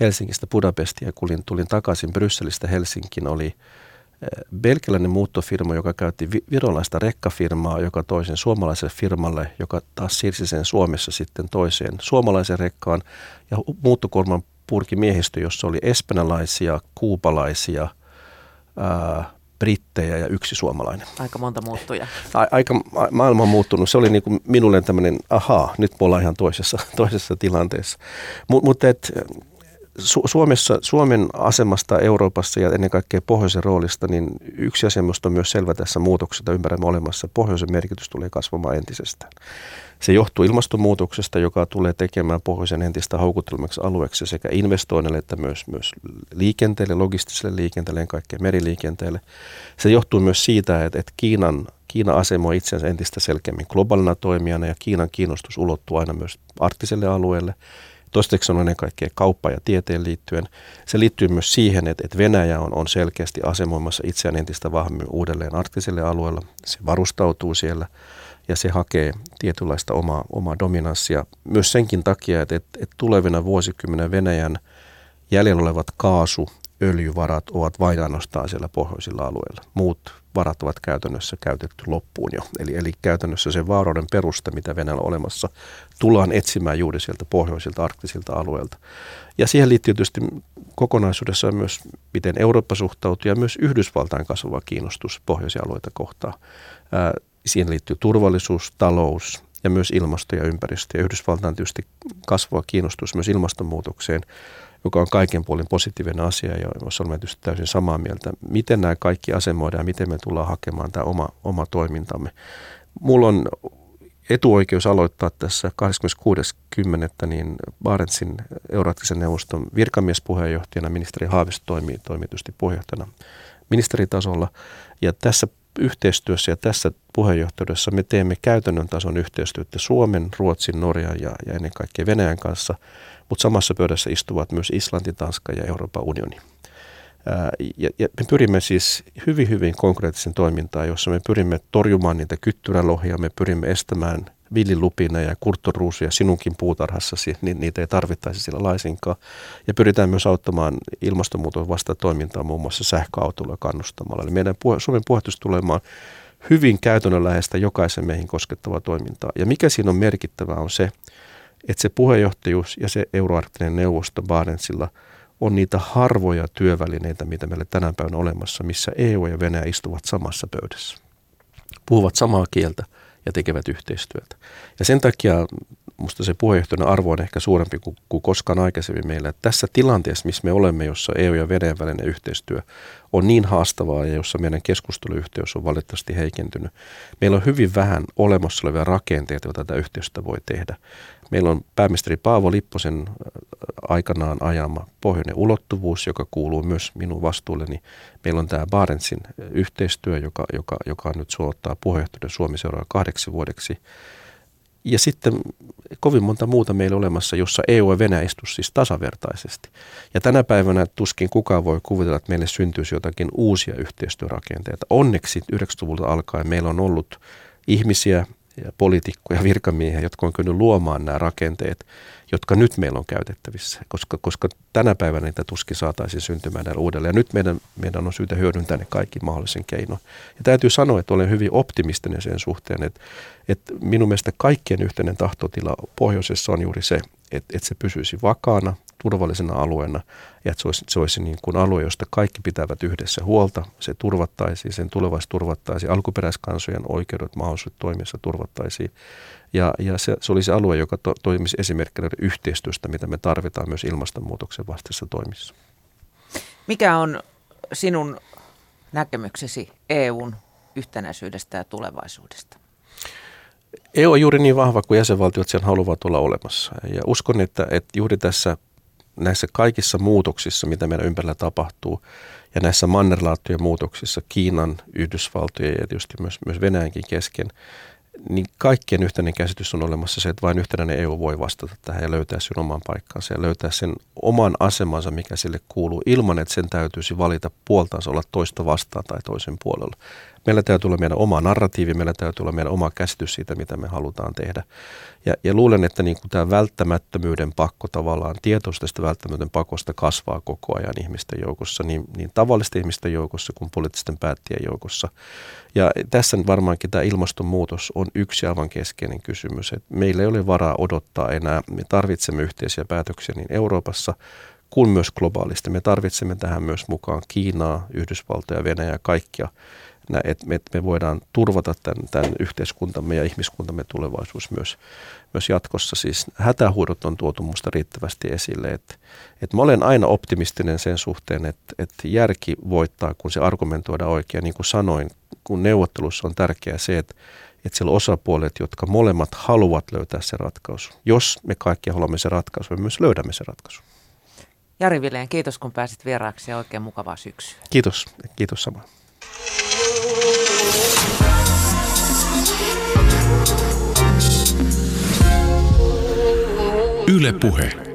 Helsingistä Budapestia. Kun tulin, tulin takaisin Brysselistä Helsinkiin, oli eh, belgialainen muuttofirma, joka käytti virolaista rekkafirmaa, joka toisen suomalaiselle firmalle, joka taas siirsi sen Suomessa sitten toiseen suomalaisen rekkaan. Ja muuttokuorman purki miehistö, jossa oli espanjalaisia, kuupalaisia – ää, brittejä ja yksi suomalainen. Aika monta muuttuja. Aika maailma on muuttunut. Se oli niin kuin minulle tämmöinen, ahaa, nyt me ollaan ihan toisessa, toisessa tilanteessa. Mutta mut Su- Suomessa, Suomen asemasta Euroopassa ja ennen kaikkea pohjoisen roolista, niin yksi asia on myös selvä tässä muutoksessa, ympäröimme olemassa. Pohjoisen merkitys tulee kasvamaan entisestään. Se johtuu ilmastonmuutoksesta, joka tulee tekemään pohjoisen entistä houkuttelemaksi alueeksi sekä investoinneille että myös, myös liikenteelle, logistiselle liikenteelle ja kaikkeen meriliikenteelle. Se johtuu myös siitä, että, että Kiinan, Kiina asemoi itsensä entistä selkeämmin globaalina toimijana ja Kiinan kiinnostus ulottuu aina myös arktiselle alueelle. Toistaiseksi on ennen kaikkea kauppa ja tieteen liittyen. Se liittyy myös siihen, että, että Venäjä on, on selkeästi asemoimassa itseään entistä vahvemmin uudelleen arktiselle alueella. Se varustautuu siellä ja se hakee tietynlaista omaa, omaa dominanssia. Myös senkin takia, että, että, että tulevina vuosikymmenen Venäjän jäljellä olevat kaasu, öljyvarat ovat vain ainoastaan siellä pohjoisilla alueilla. Muut varat ovat käytännössä käytetty loppuun jo. Eli, eli käytännössä se vaaroiden peruste, mitä Venäjällä on olemassa, tullaan etsimään juuri sieltä pohjoisilta arktisilta alueilta. Ja siihen liittyy tietysti kokonaisuudessaan myös, miten Eurooppa suhtautuu ja myös Yhdysvaltain kasvava kiinnostus pohjoisia alueita kohtaan. Siihen liittyy turvallisuus, talous ja myös ilmasto ja ympäristö. Ja Yhdysvaltain tietysti kasvava kiinnostus myös ilmastonmuutokseen, joka on kaiken puolin positiivinen asia ja jossa olemme tietysti täysin samaa mieltä. Miten nämä kaikki asemoidaan ja miten me tullaan hakemaan tämä oma, oma toimintamme. Mulla on etuoikeus aloittaa tässä 26.10. niin Barentsin Eurooppisen neuvoston virkamiespuheenjohtajana. Ministeri Haavisto toimii, tietysti puheenjohtajana ministeritasolla. Ja tässä yhteistyössä ja tässä puheenjohtajuudessa me teemme käytännön tason yhteistyötä Suomen, Ruotsin, Norjan ja, ja ennen kaikkea Venäjän kanssa, mutta samassa pöydässä istuvat myös Islanti, Tanska ja Euroopan unioni. Ja, ja me pyrimme siis hyvin, hyvin konkreettisen toimintaan, jossa me pyrimme torjumaan niitä kyttyrälohia, me pyrimme estämään villilupina ja kurttoruusuja sinunkin puutarhassasi, niin niitä ei tarvittaisi sillä laisinkaan. Ja pyritään myös auttamaan ilmastonmuutos vasta toimintaa muun muassa sähköautolla kannustamalla. Eli meidän Suomen puhetus tulemaan hyvin käytännönläheistä jokaisen meihin koskettavaa toimintaa. Ja mikä siinä on merkittävää on se, että se puheenjohtajuus ja se euroarktinen neuvosto Barentsilla on niitä harvoja työvälineitä, mitä meillä tänä päivänä olemassa, missä EU ja Venäjä istuvat samassa pöydässä. Puhuvat samaa kieltä ja tekevät yhteistyötä. Ja sen takia musta se puheenjohtajan arvo on ehkä suurempi kuin, kuin koskaan aikaisemmin meillä. Että tässä tilanteessa, missä me olemme, jossa EU ja Venäjän välinen yhteistyö on niin haastavaa ja jossa meidän keskusteluyhteys on valitettavasti heikentynyt. Meillä on hyvin vähän olemassa olevia rakenteita, joita tätä yhteistyötä voi tehdä. Meillä on pääministeri Paavo Lipposen aikanaan ajama pohjoinen ulottuvuus, joka kuuluu myös minun vastuulleni. Meillä on tämä Barentsin yhteistyö, joka, joka, joka nyt suottaa puheenjohtajuuden Suomi seuraa kahdeksi vuodeksi. Ja sitten kovin monta muuta meillä olemassa, jossa EU ja Venäjä istu siis tasavertaisesti. Ja tänä päivänä tuskin kukaan voi kuvitella, että meille syntyisi jotakin uusia yhteistyörakenteita. Onneksi 90-luvulta alkaen meillä on ollut ihmisiä, ja poliitikkoja, virkamiehiä, jotka on kyennyt luomaan nämä rakenteet, jotka nyt meillä on käytettävissä, koska, koska tänä päivänä niitä tuskin saataisiin syntymään näillä uudelleen. Ja nyt meidän, meidän on syytä hyödyntää ne kaikki mahdollisen keinoin. Ja täytyy sanoa, että olen hyvin optimistinen sen suhteen, että, että minun mielestä kaikkien yhteinen tahtotila pohjoisessa on juuri se, että, että se pysyisi vakaana, turvallisena alueena ja että se olisi, se olisi niin kuin alue, josta kaikki pitävät yhdessä huolta. Se turvattaisiin, sen tulevaisuus turvattaisiin, alkuperäiskansojen oikeudet, mahdollisuudet toimissa turvattaisiin. Ja, ja se, se olisi alue, joka to, toimisi esimerkkinä yhteistyöstä, mitä me tarvitaan myös ilmastonmuutoksen vastaisessa toimissa. Mikä on sinun näkemyksesi EUn yhtenäisyydestä ja tulevaisuudesta? EU on juuri niin vahva kuin jäsenvaltiot sen haluavat olla olemassa. Ja uskon, että, että juuri tässä näissä kaikissa muutoksissa, mitä meidän ympärillä tapahtuu, ja näissä mannerlaattujen muutoksissa Kiinan, Yhdysvaltojen ja tietysti myös, myös Venäjänkin kesken, niin kaikkien yhteinen käsitys on olemassa se, että vain yhtenäinen EU voi vastata tähän ja löytää sen oman paikkansa ja löytää sen oman asemansa, mikä sille kuuluu, ilman että sen täytyisi valita puoltaansa olla toista vastaan tai toisen puolella. Meillä täytyy olla meidän oma narratiivi, meillä täytyy olla meidän oma käsitys siitä, mitä me halutaan tehdä. Ja, ja luulen, että niin kuin tämä välttämättömyyden pakko tavallaan, tietoista tästä välttämättömyyden pakosta kasvaa koko ajan ihmisten joukossa, niin, niin tavallisten ihmisten joukossa kuin poliittisten päättäjien joukossa. Ja tässä varmaankin tämä ilmastonmuutos on yksi aivan keskeinen kysymys. Että meillä ei ole varaa odottaa enää. Me tarvitsemme yhteisiä päätöksiä niin Euroopassa kuin myös globaalisti. Me tarvitsemme tähän myös mukaan Kiinaa, Yhdysvaltoja, Venäjää, kaikkia että me, me voidaan turvata tämän, tämän yhteiskuntamme ja ihmiskuntamme tulevaisuus myös, myös jatkossa. Siis hätähuudot on tuotu minusta riittävästi esille, että, että mä olen aina optimistinen sen suhteen, että, että järki voittaa, kun se argumentoidaan oikein. Niin kuin sanoin, kun neuvottelussa on tärkeää se, että, että siellä on osapuolet, jotka molemmat haluavat löytää se ratkaisu. Jos me kaikki haluamme se ratkaisu, me myös löydämme se ratkaisu. Jari Vileen, kiitos kun pääsit vieraaksi ja oikein mukavaa syksyä. Kiitos, kiitos samoin. Yle Puhe.